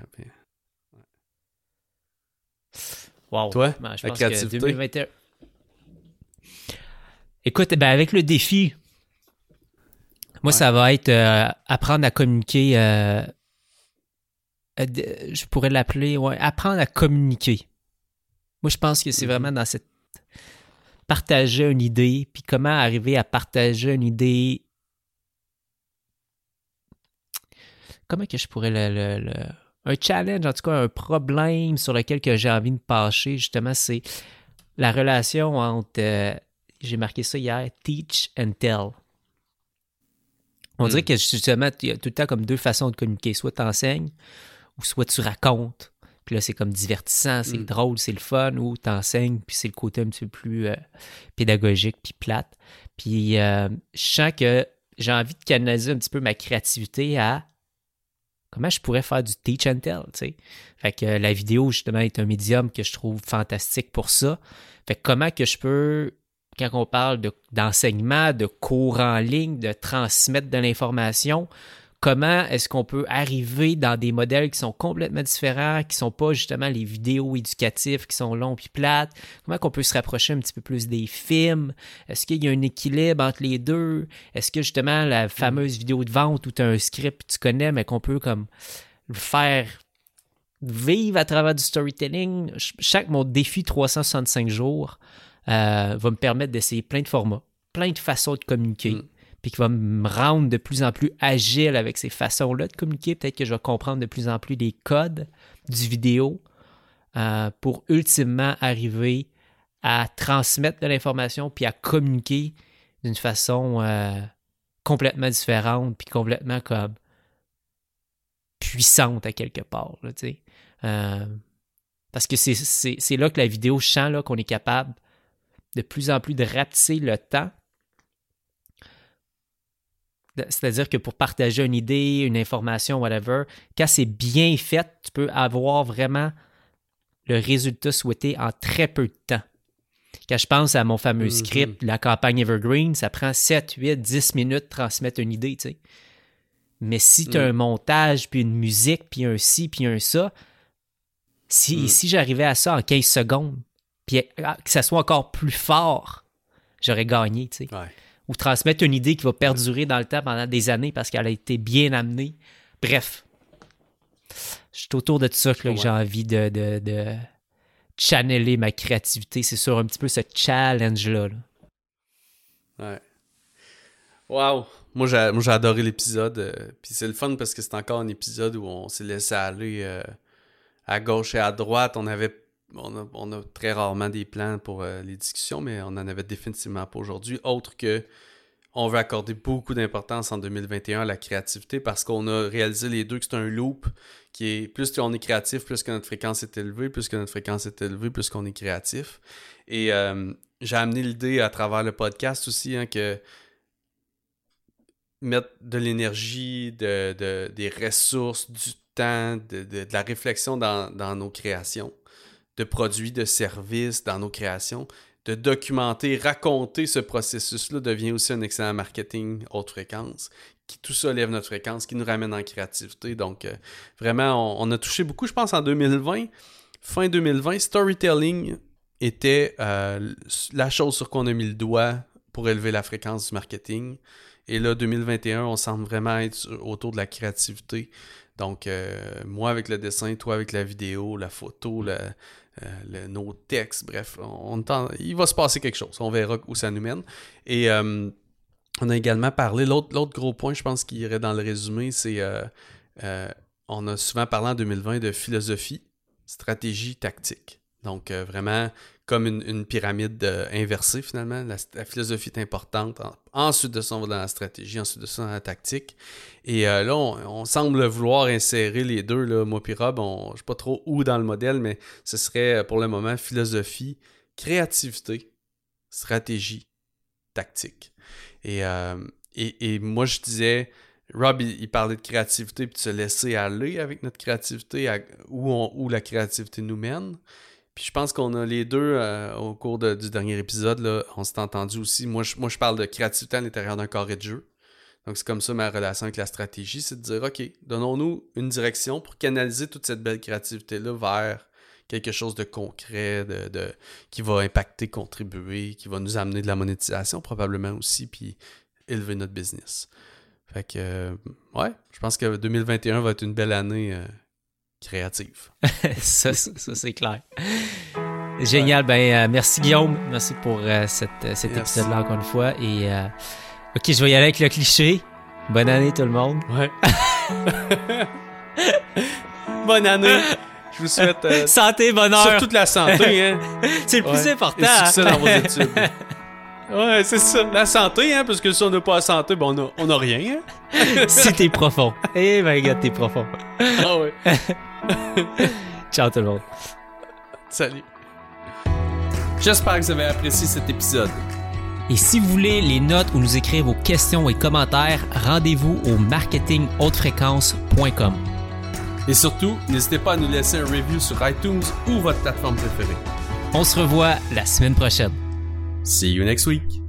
Wow. Toi, Ben, je la pense que créativité? 2021 Écoute, ben avec le défi, moi, Ouais. ça va être euh, apprendre à communiquer. euh, je pourrais l'appeler, ouais, apprendre à communiquer. Moi, je pense que c'est Mhm. vraiment dans cette. Partager une idée, puis comment arriver à partager une idée. Comment que je pourrais le. le- le- Un challenge, en tout cas, un problème sur lequel que j'ai envie de pencher, justement, c'est la relation entre. euh, j'ai marqué ça hier, teach and tell. On Mm. dirait que justement, il y a tout le temps comme deux façons de communiquer. Soit tu enseignes, ou soit tu racontes. Puis là, c'est comme divertissant, c'est Mm. drôle, c'est le fun, ou tu enseignes, puis c'est le côté un petit peu plus euh, pédagogique, puis plate. Puis euh, je sens que j'ai envie de canaliser un petit peu ma créativité à comment je pourrais faire du teach and tell, tu sais. Fait que euh, la vidéo, justement, est un médium que je trouve fantastique pour ça. Fait que comment que je peux, quand on parle de- d'enseignement, de, cours en ligne, de transmettre de l'information, comment est-ce qu'on peut arriver dans des modèles qui sont complètement différents, qui sont pas justement les vidéos éducatives qui sont longs puis plates, comment qu'on peut se rapprocher un petit peu plus des films, est-ce qu'il y a un équilibre entre les deux, est-ce que justement la fameuse vidéo de vente où tu as un script que tu connais mais qu'on peut comme le faire vivre à travers du storytelling, Ch- chaque mon défi 365 jours euh, va me permettre d'essayer plein de formats, plein de façons de communiquer, Mm. Puis qui va me rendre de plus en plus agile avec ces façons-là de communiquer. Peut-être que je vais comprendre de plus en plus les codes du vidéo euh, pour ultimement arriver à transmettre de l'information puis à communiquer d'une façon euh, complètement différente puis complètement comme puissante à quelque part. Euh, parce que c'est- là que la vidéo, là, qu'on est capable de plus en plus de rapetisser le temps. C'est-à-dire que pour partager une idée, une information, whatever, quand c'est bien fait, tu peux avoir vraiment le résultat souhaité en très peu de temps. Quand je pense à mon fameux Mhm. script, la campagne Evergreen, ça prend 7, 8, 10 minutes de transmettre une idée, tu sais. Mais si tu as Mm. un montage, puis une musique, puis un ci, puis un ça, si, Mm. si j'arrivais à ça en 15 secondes, puis ah, que ça soit encore plus fort, j'aurais gagné, tu sais. Ouais. Ou transmettre une idée qui va perdurer dans le temps pendant des années parce qu'elle a été bien amenée. Bref, je suis autour de ça que, j'ai envie de, de, de channeler ma créativité. C'est sur un petit peu ce challenge-là. là. Ouais. Wow! Moi, j'ai, moi, j'ai adoré l'épisode. euh, Puis c'est le fun parce que c'est encore un épisode où on s'est laissé aller euh, à gauche et à droite. On avait. On a, très rarement des plans pour euh, les discussions, mais on en avait définitivement pas aujourd'hui. Autre que on veut accorder beaucoup d'importance en 2021 à la créativité parce qu'on a réalisé les deux que c'est un loop qui est plus qu'on est créatif, plus que notre fréquence est élevée, plus que notre fréquence est élevée, plus qu'on est créatif. Et euh, j'ai amené l'idée à travers le podcast aussi hein, que mettre de l'énergie, de, de- des ressources, du temps, de, la réflexion dans nos créations, de produits, de services dans nos créations, de documenter, raconter ce processus-là devient aussi un excellent marketing haute fréquence. Qui, tout ça lève notre fréquence, qui nous ramène en créativité. Donc, euh, vraiment, on, a touché beaucoup, je pense, en 2020. Fin 2020, storytelling était euh, la chose sur quoi on a mis le doigt pour élever la fréquence du marketing. Et là, 2021, on semble vraiment être autour de la créativité. Donc, euh, moi avec le dessin, toi avec la vidéo, la photo, le- euh, nos textes, bref, on, on- il va se passer quelque chose. On verra où ça nous mène. Et euh, on a également parlé, l'autre gros point, je pense, qui irait dans le résumé, c'est on a souvent parlé en 2020 de philosophie, stratégie, tactique. Donc, vraiment comme une, pyramide euh, inversée, finalement. La, philosophie est importante. En- ensuite de ça, on va dans la stratégie, ensuite de ça, dans la tactique. Et euh, là, on, semble vouloir insérer les deux, là, moi puis Rob. On- Je ne sais pas trop où dans le modèle, mais ce serait euh, pour le moment philosophie, créativité, stratégie, tactique. Et, et, et moi, je disais, Rob, il, parlait de créativité, puis de se laisser aller avec notre créativité, où, où la créativité nous mène. Puis je pense qu'on a les deux, euh, au cours du dernier épisode, là, on s'est entendu aussi. Moi je, moi, je parle de créativité à l'intérieur d'un carré de jeu. Donc, c'est comme ça ma relation avec la stratégie, c'est de dire, OK, donnons-nous une direction pour canaliser toute cette belle créativité-là vers quelque chose de concret, de, qui va impacter, contribuer, qui va nous amener de la monétisation probablement aussi, puis élever notre business. Fait que, euh, ouais, je pense que 2021 va être une belle année euh, créative. ça, ça, c'est clair. Génial. Ben, euh, merci Guillaume. Merci pour cette, cet épisode-là encore une fois. Et ok, je vais y aller avec le cliché. Bonne année tout le monde. Ouais. Bonne année. Je vous souhaite santé, bonheur. Sur toute la santé, hein. c'est le plus important. Et succès dans vos études. Ouais, c'est ça. La santé, hein, parce que si on n'a pas la santé, ben on a, on a rien, hein. si t'es profond. Eh ben, gars, t'es profond. Ah ouais. Ciao tout le monde. Salut. J'espère que vous avez apprécié cet épisode. Et si vous voulez les notes ou nous écrire vos questions et commentaires, rendez-vous au marketinghautefréquence.com. Et surtout, n'hésitez pas à nous laisser un review sur iTunes ou votre plateforme préférée. On se revoit la semaine prochaine. See you next week.